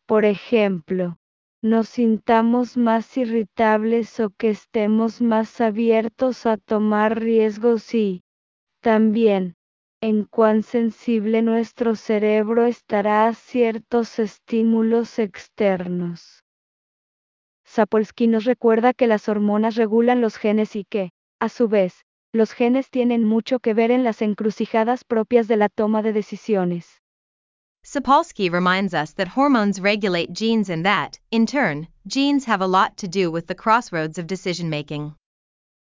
S1: por ejemplo, nos sintamos más irritables o que estemos más abiertos a tomar riesgos y, también, en cuán sensible nuestro cerebro estará a ciertos estímulos externos. Sapolsky nos recuerda que las hormonas regulan los genes y que, a su vez, los genes tienen mucho que ver en las encrucijadas propias de la toma de decisiones.
S2: Sapolsky reminds us that hormones regulate genes and that, in turn, genes have a lot to do with the crossroads of decision making.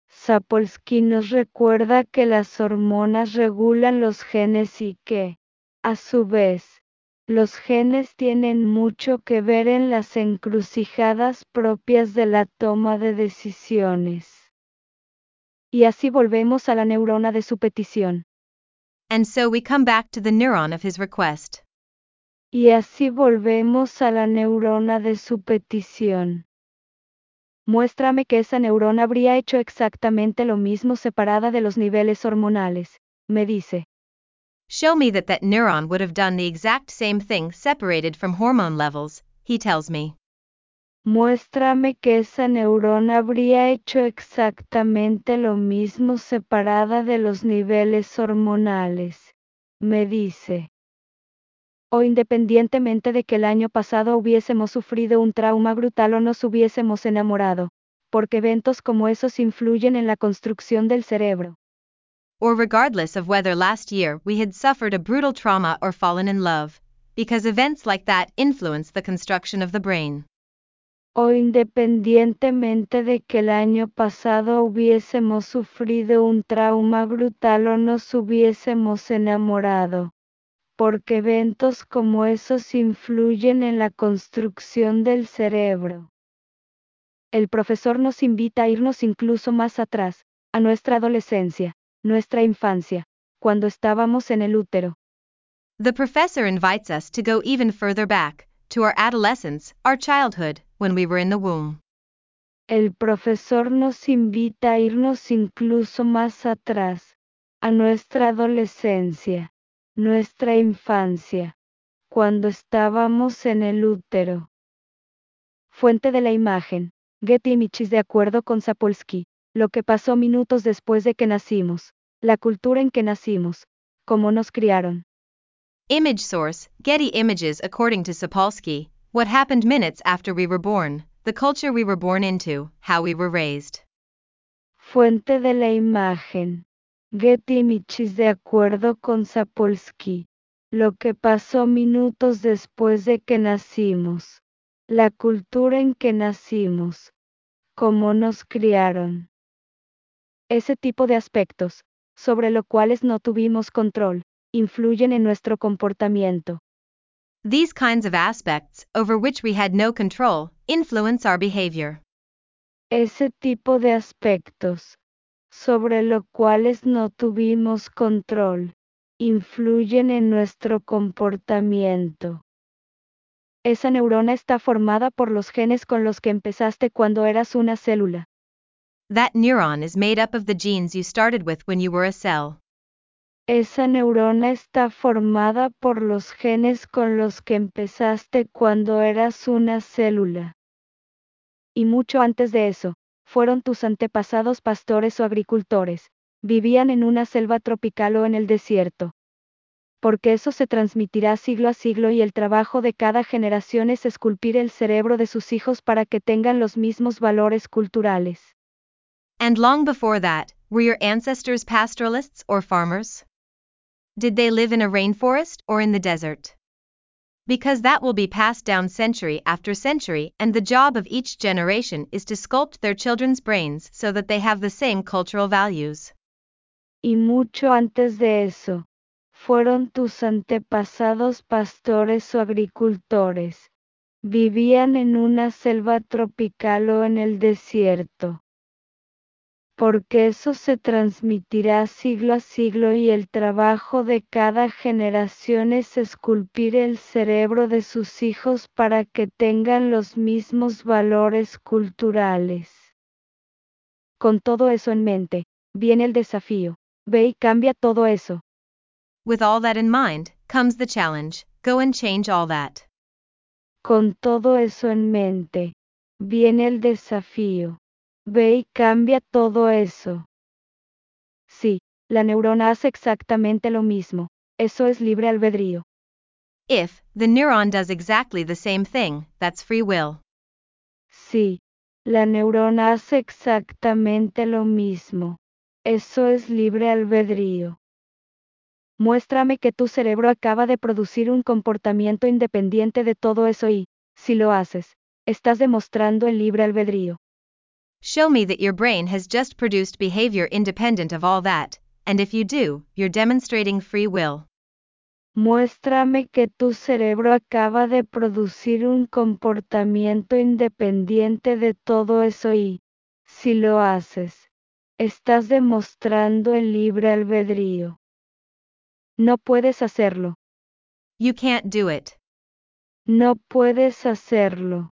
S1: Sapolsky nos recuerda que las hormonas regulan los genes y que, a su vez, los genes tienen mucho que ver en las encrucijadas propias de la toma de decisiones. Y así volvemos a la neurona de su petición.
S2: And so we come back to the neuron of his request.
S1: Y así volvemos a la neurona de su petición. Muéstrame que esa neurona habría hecho exactamente lo mismo separada de los niveles hormonales, me dice.
S2: Show me that that neuron would have done the exact same thing separated from hormone levels, he tells me.
S1: Muéstrame que esa neurona habría hecho exactamente lo mismo separada de los niveles hormonales, me dice o independientemente de que el año pasado hubiésemos sufrido un trauma brutal o nos hubiésemos enamorado, porque eventos como esos influyen en la construcción del cerebro.
S2: Or regardless of whether last year we had suffered a brutal trauma or fallen in love, because events like that influence the construction of the brain.
S1: O independientemente de que el año pasado hubiésemos sufrido un trauma brutal o nos hubiésemos enamorado porque eventos como esos influyen en la construcción del cerebro. El profesor nos invita a irnos incluso más atrás, a nuestra adolescencia, nuestra infancia, cuando estábamos en el útero.
S2: The professor invites us to go even further back, to our adolescence, our childhood, when we were in the womb.
S1: El profesor nos invita a irnos incluso más atrás, a nuestra adolescencia, nuestra infancia, cuando estábamos en el útero. Fuente de la imagen. Getty Images de acuerdo con Sapolsky, lo que pasó minutos después de que nacimos, la cultura en que nacimos, cómo nos criaron.
S2: Image source Getty Images according to Sapolsky, what happened minutes after we were born, the culture we were born into, how we were raised.
S1: Fuente de la imagen. Getty Images de acuerdo con Sapolsky, lo que pasó minutos después de que nacimos, la cultura en que nacimos, cómo nos criaron. Ese tipo de aspectos, sobre los cuales no tuvimos control, influyen en nuestro comportamiento.
S2: These kinds of aspects, over which we had no control, influence our behavior.
S1: Ese tipo de aspectos, sobre los cuales no tuvimos control, influyen en nuestro comportamiento. Esa neurona está formada por los genes con los que empezaste cuando eras una célula.
S2: That neuron is made up of the genes you started with when you were a cell.
S1: Esa neurona está formada por los genes con los que empezaste cuando eras una célula. Y mucho antes de eso, fueron tus antepasados pastores o agricultores, vivían en una selva tropical o en el desierto, porque eso se transmitirá siglo a siglo y el trabajo de cada generación es esculpir el cerebro de sus hijos para que tengan los mismos valores culturales.
S2: And long before that, were your ancestors pastoralists or farmers? Did they live in a rainforest or in the desert? Because that will be passed down century after century, and the job of each generation is to sculpt their children's brains so that they have the same cultural values.
S1: Y mucho antes de eso, fueron tus antepasados pastores o agricultores. Vivían en una selva tropical o en el desierto. Porque eso se transmitirá siglo a siglo y el trabajo de cada generación es esculpir el cerebro de sus hijos para que tengan los mismos valores culturales. Con todo eso en mente, viene el desafío. Ve y cambia todo eso.
S2: With all that in mind, comes the challenge go and change all that.
S1: Con todo eso en mente, viene el desafío. Ve y cambia todo eso. Sí, la neurona hace exactamente lo mismo. Eso es libre albedrío.
S2: If, the neuron does exactly the same thing, that's free will.
S1: Sí, la neurona hace exactamente lo mismo. Eso es libre albedrío. Muéstrame que tu cerebro acaba de producir un comportamiento independiente de todo eso y, si lo haces, estás demostrando el libre albedrío.
S2: Show me that your brain has just produced behavior independent of all that, and if you do, you're demonstrating free will.
S1: Muéstrame que tu cerebro acaba de producir un comportamiento independiente de todo eso y, si lo haces, estás demostrando el libre albedrío. No puedes hacerlo.
S2: You can't do it.
S1: No puedes hacerlo.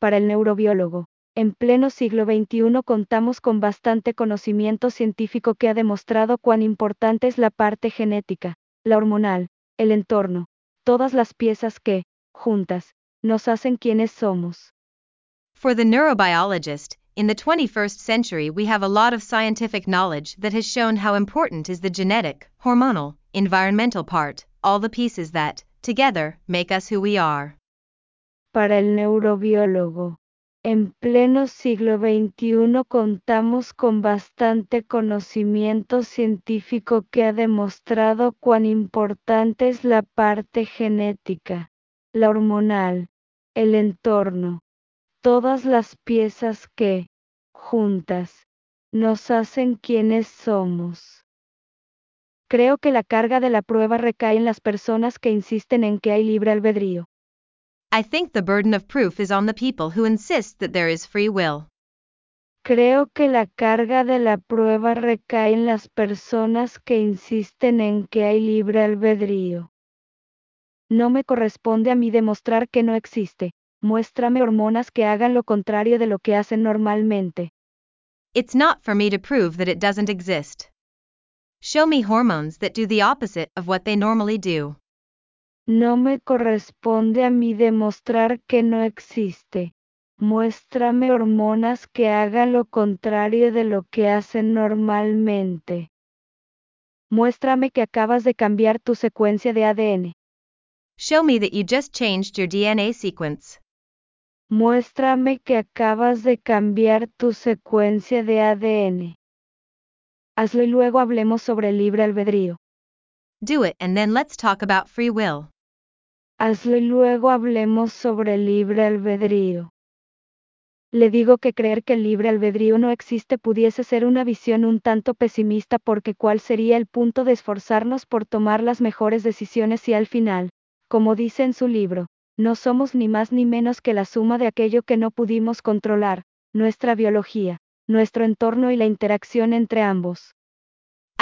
S1: Para el neurobiólogo, en pleno siglo XXI contamos con bastante conocimiento científico que ha demostrado cuán importante es la parte genética, la hormonal, el entorno, todas las piezas que, juntas, nos hacen quienes somos.
S2: For the neurobiologist, in the 21st century we have a lot of scientific knowledge that has shown how important is the genetic, hormonal, environmental part, all the pieces that, together, make us who we are.
S1: Para el neurobiólogo, en pleno siglo XXI contamos con bastante conocimiento científico que ha demostrado cuán importante es la parte genética, la hormonal, el entorno, todas las piezas que, juntas, nos hacen quienes somos. Creo que la carga de la prueba recae en las personas que insisten en que hay libre albedrío.
S2: I think the burden of proof is on the people who insist that there is free will.
S1: Creo que la carga de la prueba recae en las personas que insisten en que hay libre albedrío. No me corresponde a mí demostrar que no existe. Muéstrame hormonas que hagan lo contrario de lo que hacen normalmente.
S2: It's not for me to prove that it doesn't exist. Show me hormones that do the opposite of what they normally do.
S1: No me corresponde a mí demostrar que no existe. Muéstrame hormonas que hagan lo contrario de lo que hacen normalmente. Muéstrame que acabas de cambiar tu secuencia de ADN.
S2: Show me that you just changed your DNA sequence.
S1: Muéstrame que acabas de cambiar tu secuencia de ADN. Hazlo y luego hablemos sobre el libre albedrío.
S2: Do it and then let's talk about free will.
S1: Hazlo y luego hablemos sobre el libre albedrío. Le digo que creer que el libre albedrío no existe pudiese ser una visión un tanto pesimista porque cuál sería el punto de esforzarnos por tomar las mejores decisiones si al final, como dice en su libro, no somos ni más ni menos que la suma de aquello que no pudimos controlar, nuestra biología, nuestro entorno y la interacción entre ambos.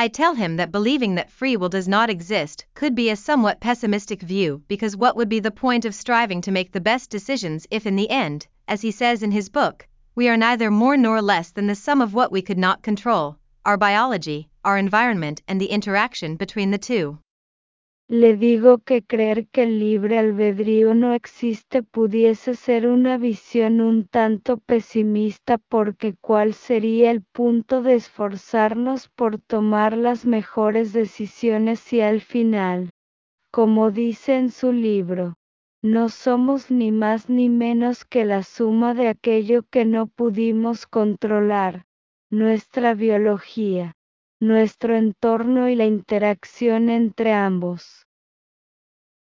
S2: I tell him that believing that free will does not exist could be a somewhat pessimistic view because what would be the point of striving to make the best decisions if in the end, as he says in his book, we are neither more nor less than the sum of what we could not control our biology, our environment, and the interaction between the two.
S1: Le digo que creer que el libre albedrío no existe pudiese ser una visión un tanto pesimista porque cuál sería el punto de esforzarnos por tomar las mejores decisiones si al final, como dice en su libro, no somos ni más ni menos que la suma de aquello que no pudimos controlar, nuestra biología, nuestro entorno y la interacción entre ambos.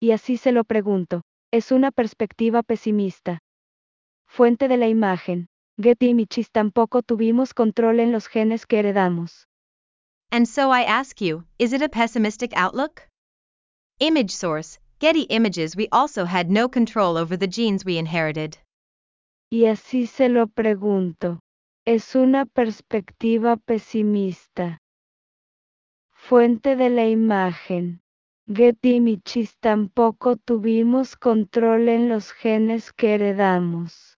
S1: Y así se lo pregunto, es una perspectiva pesimista. Fuente de la imagen. Getty y Michis tampoco tuvimos control en los genes que heredamos.
S2: And so I ask you, is it a pessimistic outlook? Image source Getty Images We also had no control over the genes we inherited.
S1: Y así se lo pregunto. Es una perspectiva pesimista. Fuente de la imagen. Getty Michis tampoco tuvimos control en los genes que heredamos.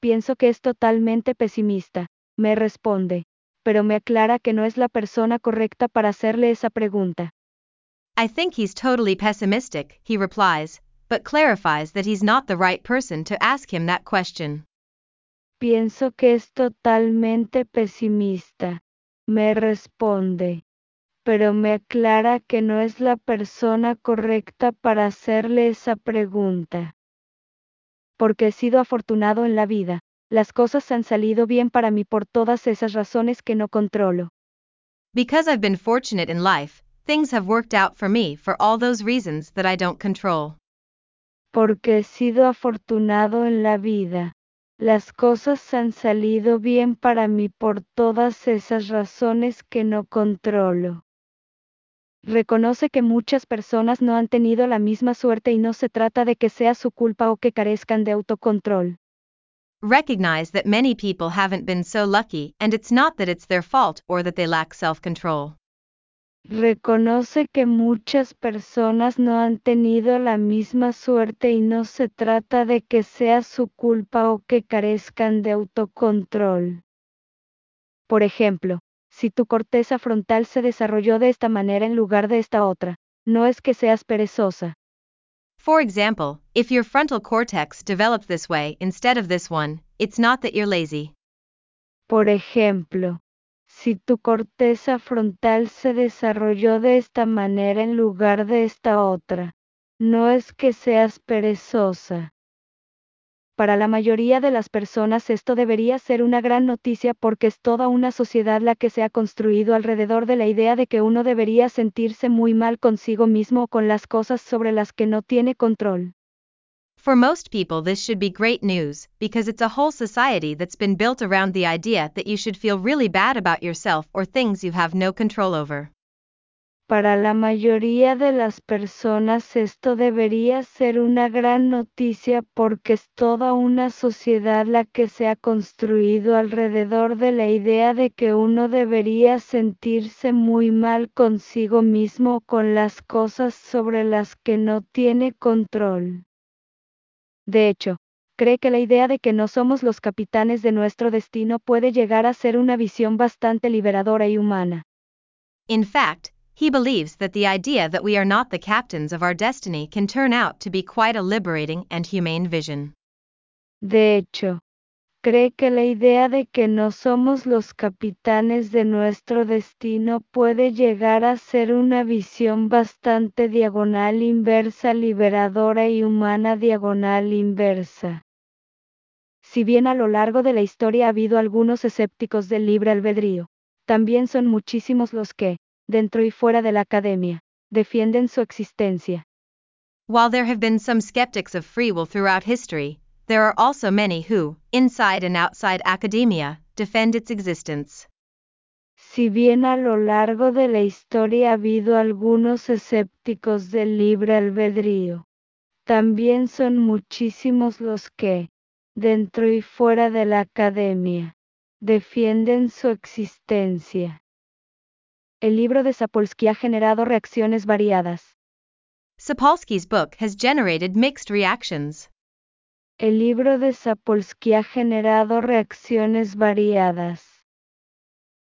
S1: Pienso que es totalmente pesimista, me responde, pero me aclara que no es la persona correcta para hacerle esa pregunta.
S2: I think he's totally pessimistic, he replies, but clarifies that he's not the right person to ask him that question.
S1: Pienso que es totalmente pesimista, me responde, pero me aclara que no es la persona correcta para hacerle esa pregunta. Porque he sido afortunado en la vida, las cosas han salido bien para mí por todas esas razones que no controlo.
S2: Because I've been fortunate in life, things have worked out for me for all those reasons that I don't control.
S1: Porque he sido afortunado en la vida. Las cosas han salido bien para mí por todas esas razones que no controlo. Reconoce que muchas personas no han tenido la misma suerte y no se trata de que sea su culpa o que carezcan de autocontrol.
S2: Recognize that many people haven't been so lucky and it's not that it's their fault or that they lack self control.
S1: Reconoce que muchas personas no han tenido la misma suerte y no se trata de que sea su culpa o que carezcan de autocontrol. Por ejemplo, si tu corteza frontal se desarrolló de esta manera en lugar de esta otra, no es que seas perezosa.
S2: For example, if your frontal cortex developed this way instead of this one, it's not that you're lazy.
S1: Por ejemplo, si tu corteza frontal se desarrolló de esta manera en lugar de esta otra, no es que seas perezosa. Para la mayoría de las personas esto debería ser una gran noticia porque es toda una sociedad la que se ha construido alrededor de la idea de que uno debería sentirse muy mal consigo mismo o con las cosas sobre las que no tiene control.
S2: For most people, this should be great news, because it's a whole society that's been built around the idea that you should feel really bad about yourself or things you have no control over.
S1: Para la mayoría de las personas esto debería ser una gran noticia porque es toda una sociedad la que se ha construido alrededor de la idea de que uno debería sentirse muy mal consigo mismo con las cosas sobre las que no tiene control. De hecho, cree que la idea de que no somos los capitanes de nuestro destino puede llegar a ser una visión bastante liberadora y humana.
S2: In fact, he believes that the idea that we are not the captains of our destiny can turn out to be quite a liberating and humane vision.
S1: De hecho, cree que la idea de que no somos los capitanes de nuestro destino puede llegar a ser una visión bastante diagonal inversa liberadora y humana diagonal inversa. Si bien a lo largo de la historia ha habido algunos escépticos del libre albedrío, también son muchísimos los que, dentro y fuera de la academia, defienden su existencia.
S2: While there have been some skeptics of free will throughout history, there are also many who, inside and outside academia, defend its existence.
S1: Si bien a lo largo de la historia ha habido algunos escépticos del libre albedrío, también son muchísimos los que, dentro y fuera de la academia, defienden su existencia. El libro de Sapolsky ha generado reacciones variadas.
S2: Sapolsky's book has generated mixed reactions.
S1: El libro de Sapolsky ha generado reacciones variadas.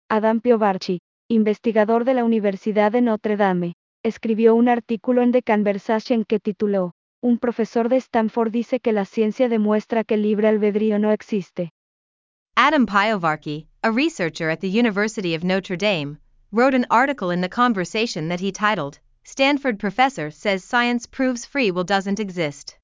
S1: Adam Piovarchi, investigador de la Universidad de Notre Dame, escribió un artículo en The Conversation que tituló, Un profesor de Stanford dice que la ciencia demuestra que el libre albedrío no existe.
S2: Adam Piovarki, a researcher at the University of Notre Dame, wrote an article in The Conversation that he titled, Stanford Professor Says Science Proves Free Will Doesn't Exist.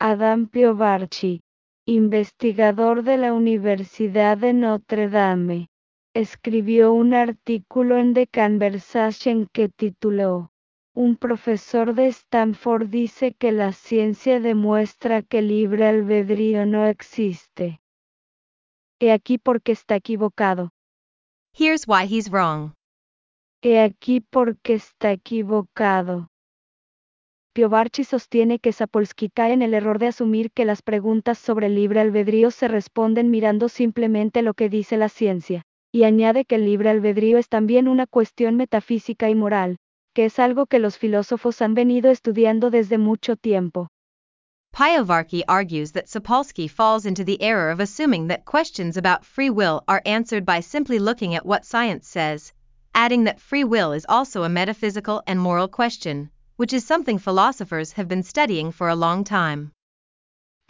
S1: Adam Piovarchi, investigador de la Universidad de Notre Dame, escribió un artículo en The Conversation que tituló, Un profesor de Stanford dice que la ciencia demuestra que libre albedrío no existe. He aquí porque está equivocado.
S2: Here's why he's wrong.
S1: He aquí porque está equivocado. Piovarchi sostiene que Sapolsky cae en el error de asumir que las preguntas sobre el libre albedrío se responden mirando simplemente lo que dice la ciencia, y añade que el libre albedrío es también una cuestión metafísica y moral, que es algo que los filósofos han venido estudiando desde mucho tiempo.
S2: Pyovarki argues that Sapolsky falls into the error of assuming that questions about free will are answered by simply looking at what science says, adding that free will is also a metaphysical and moral question, which is something philosophers have been studying for a long time.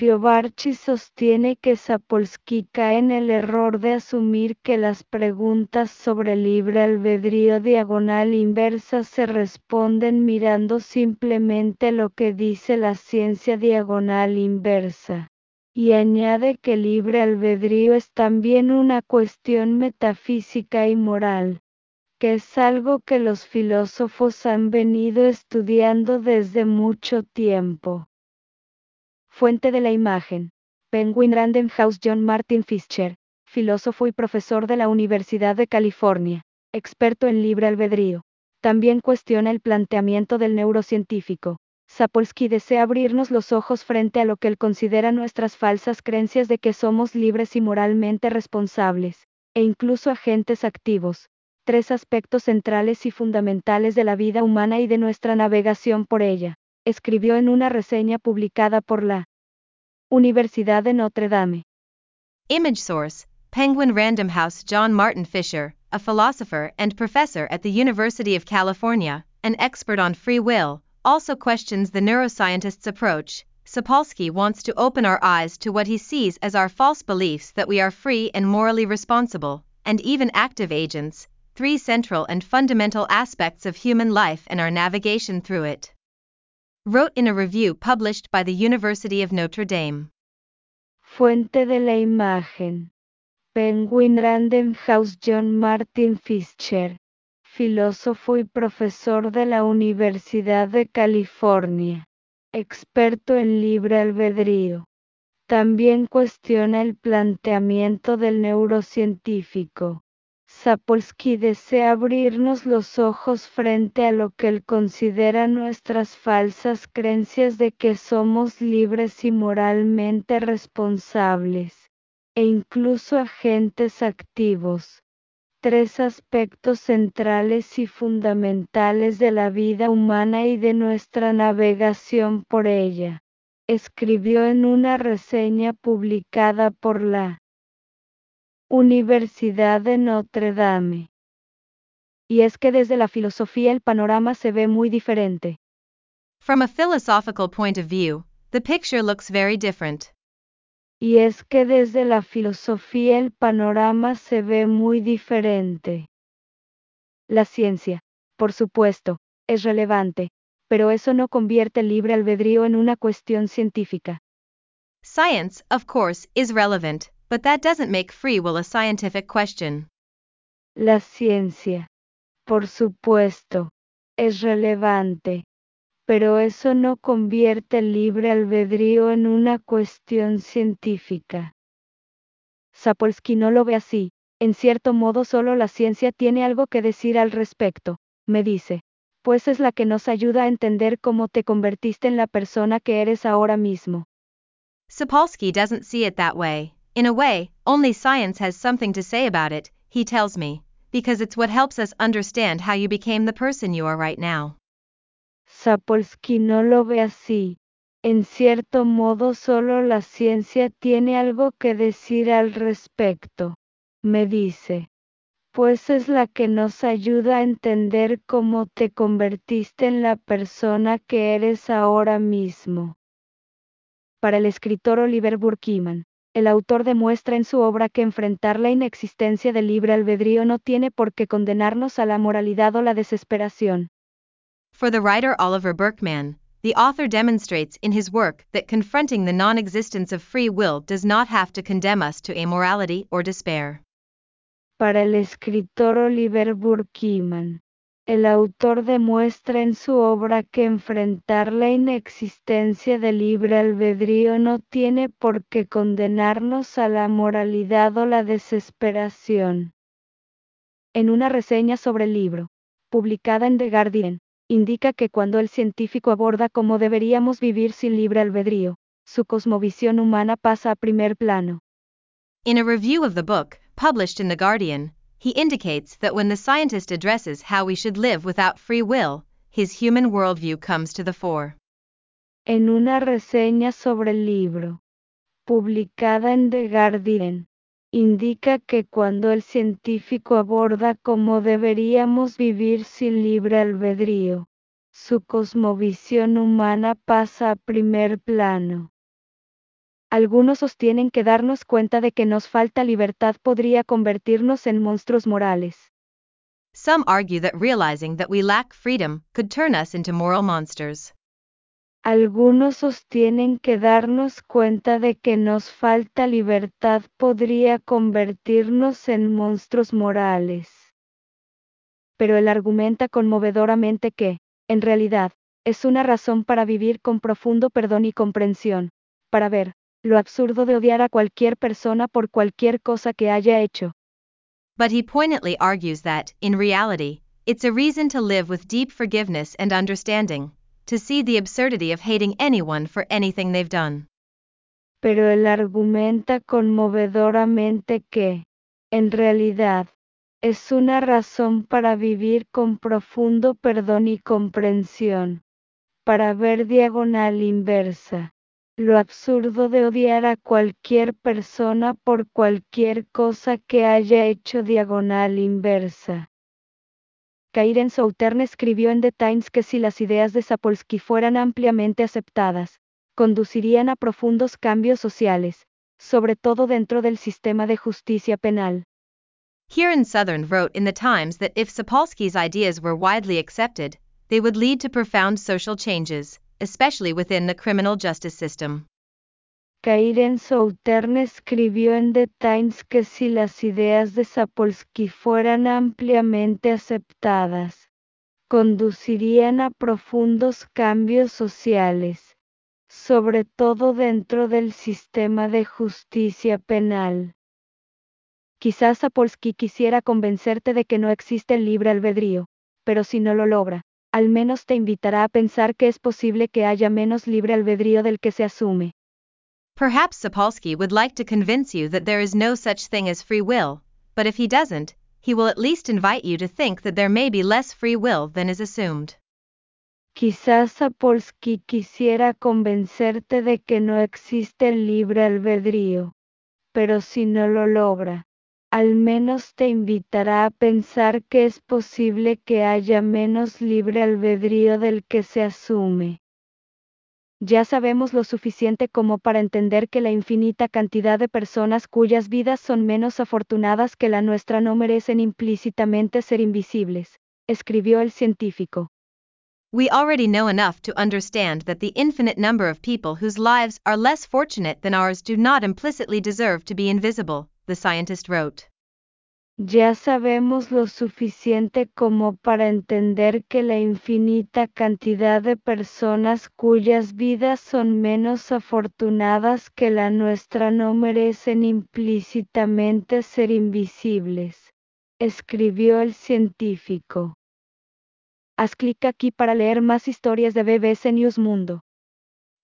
S1: Piovarchi sostiene que Sapolsky cae en el error de asumir que las preguntas sobre libre albedrío diagonal inversa se responden mirando simplemente lo que dice la ciencia diagonal inversa. Y añade que libre albedrío es también una cuestión metafísica y moral, que es algo que los filósofos han venido estudiando desde mucho tiempo. Fuente de la imagen. Penguin Random House John Martin Fischer, filósofo y profesor de la Universidad de California, experto en libre albedrío. También cuestiona el planteamiento del neurocientífico. Sapolsky desea abrirnos los ojos frente a lo que él considera nuestras falsas creencias de que somos libres y moralmente responsables, e incluso agentes activos, tres aspectos centrales y fundamentales de la vida humana y de nuestra navegación por ella escribió en una reseña publicada por la Universidad de Notre Dame.
S2: Image source Penguin Random House John Martin Fisher, a philosopher and professor at the University of California, an expert on free will, also questions the neuroscientist's approach. Sapolsky wants to open our eyes to what he sees as our false beliefs that we are free and morally responsible, and even active agents, three central and fundamental aspects of human life and our navigation through it wrote in a review published by the University of Notre Dame.
S1: Fuente de la imagen. Penguin Random House John Martin Fischer, filósofo y profesor de la Universidad de California, experto en libre albedrío. También cuestiona el planteamiento del neurocientífico. Sapolsky desea abrirnos los ojos frente a lo que él considera nuestras falsas creencias de que somos libres y moralmente responsables, e incluso agentes activos. Tres aspectos centrales y fundamentales de la vida humana y de nuestra navegación por ella, escribió en una reseña publicada por la Universidad de Notre Dame. Y es que desde la filosofía el panorama se ve muy diferente.
S2: From a philosophical point of view, the picture looks very different.
S1: Y es que desde la filosofía el panorama se ve muy diferente. La ciencia, por supuesto, es relevante, pero eso no convierte el libre albedrío en una cuestión científica.
S2: Science, of course, is relevant, but that doesn't make free will a scientific question.
S1: La ciencia, por supuesto, es relevante, pero eso no convierte el libre albedrío en una cuestión científica. Sapolsky no lo ve así, en cierto modo solo la ciencia tiene algo que decir al respecto, me dice, pues es la que nos ayuda a entender cómo te convertiste en la persona que eres ahora mismo.
S2: Sapolsky doesn't see it that way. In a way, only science has something to say about it, he tells me, because it's what helps us understand how you became the person you are right now.
S1: Sapolsky no lo ve así. En cierto modo solo la ciencia tiene algo que decir al respecto, me dice. Pues es la que nos ayuda a entender cómo te convertiste en la persona que eres ahora mismo. Para el escritor Oliver Burkeman, el autor demuestra en su obra que enfrentar la inexistencia del libre albedrío no tiene por qué condenarnos a la moralidad o la desesperación.
S2: For the writer Oliver Burkeman, the author demonstrates in his work that confronting the non existence of free will does not have to condemn us to amorality or despair.
S1: Para el escritor Oliver Burkeman, el autor demuestra en su obra que enfrentar la inexistencia del libre albedrío no tiene por qué condenarnos a la moralidad o la desesperación. En una reseña sobre el libro, publicada en The Guardian, indica que cuando el científico aborda cómo deberíamos vivir sin libre albedrío, su cosmovisión humana pasa a primer plano.
S2: Review of the book, published in The Guardian, he indicates that when the scientist addresses how we should live without free will, his human worldview comes to the fore.
S1: En una reseña sobre el libro, publicada en The Guardian, indica que cuando el científico aborda cómo deberíamos vivir sin libre albedrío, su cosmovisión humana pasa a primer plano. Algunos sostienen que darnos cuenta de que nos falta libertad podría convertirnos en monstruos morales.
S2: Some argue that realizing that we lack freedom could turn us into moral monsters.
S1: Algunos sostienen que darnos cuenta de que nos falta libertad podría convertirnos en monstruos morales. Pero él argumenta conmovedoramente que, en realidad, es una razón para vivir con profundo perdón y comprensión, para ver, lo absurdo de odiar a cualquier persona por cualquier cosa que haya hecho.
S2: But he poignantly argues that, in reality, it's a reason to live with deep forgiveness and understanding, to see the absurdity of hating anyone for anything they've done.
S1: Pero él argumenta conmovedoramente que, en realidad, es una razón para vivir con profundo perdón y comprensión, para ver diagonal inversa lo absurdo de odiar a cualquier persona por cualquier cosa que haya hecho diagonal inversa. Kairen Soutern escribió en The Times que si las ideas de Sapolsky fueran ampliamente aceptadas, conducirían a profundos cambios sociales, sobre todo dentro del sistema de justicia penal.
S2: Kieran Southern wrote in The Times that if Sapolsky's ideas were widely accepted, they would lead to profound social changes, especially within the criminal justice system.
S1: Kairen Soutern escribió en The Times que si las ideas de Sapolsky fueran ampliamente aceptadas, conducirían a profundos cambios sociales, sobre todo dentro del sistema de justicia penal. Quizás Sapolsky quisiera convencerte de que no existe el libre albedrío, pero si no lo logra, al menos te invitará a pensar que es posible que haya menos libre albedrío del que se asume.
S2: Perhaps Sapolsky would like to convince you that there is no such thing as free will, but if he doesn't, he will at least invite you to think that there may be less free will than is assumed.
S1: Quizás Sapolsky quisiera convencerte de que no existe el libre albedrío, pero si no lo logra, al menos te invitará a pensar que es posible que haya menos libre albedrío del que se asume. Ya sabemos lo suficiente como para entender que la infinita cantidad de personas cuyas vidas son menos afortunadas que la nuestra no merecen implícitamente ser invisibles, escribió el científico.
S2: We already know enough to understand that the infinite number of people whose lives are less fortunate than ours do not implicitly deserve to be invisible, the scientist wrote.
S1: Ya sabemos lo suficiente como para entender que la infinita cantidad de personas cuyas vidas son menos afortunadas que la nuestra no merecen implícitamente ser invisibles, escribió el científico. Haz clic aquí para leer más historias de BBC News Mundo.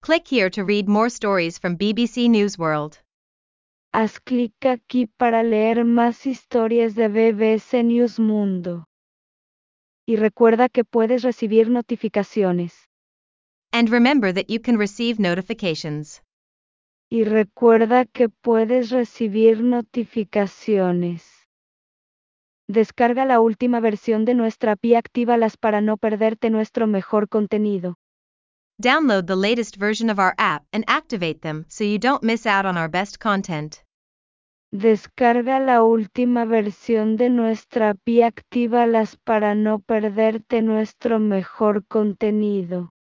S2: Click here to read more stories from BBC News World.
S1: Haz clic aquí para leer más historias de BBC News Mundo. Y recuerda que puedes recibir notificaciones.
S2: And remember that you can receive notifications.
S1: Y recuerda que puedes recibir notificaciones. Descarga la última versión de nuestra API Actívalas para no perderte nuestro mejor contenido.
S2: Download the latest version of our app and activate them so you don't miss out on our best content.
S1: Descarga la última versión de nuestra API Actívalas para no perderte nuestro mejor contenido.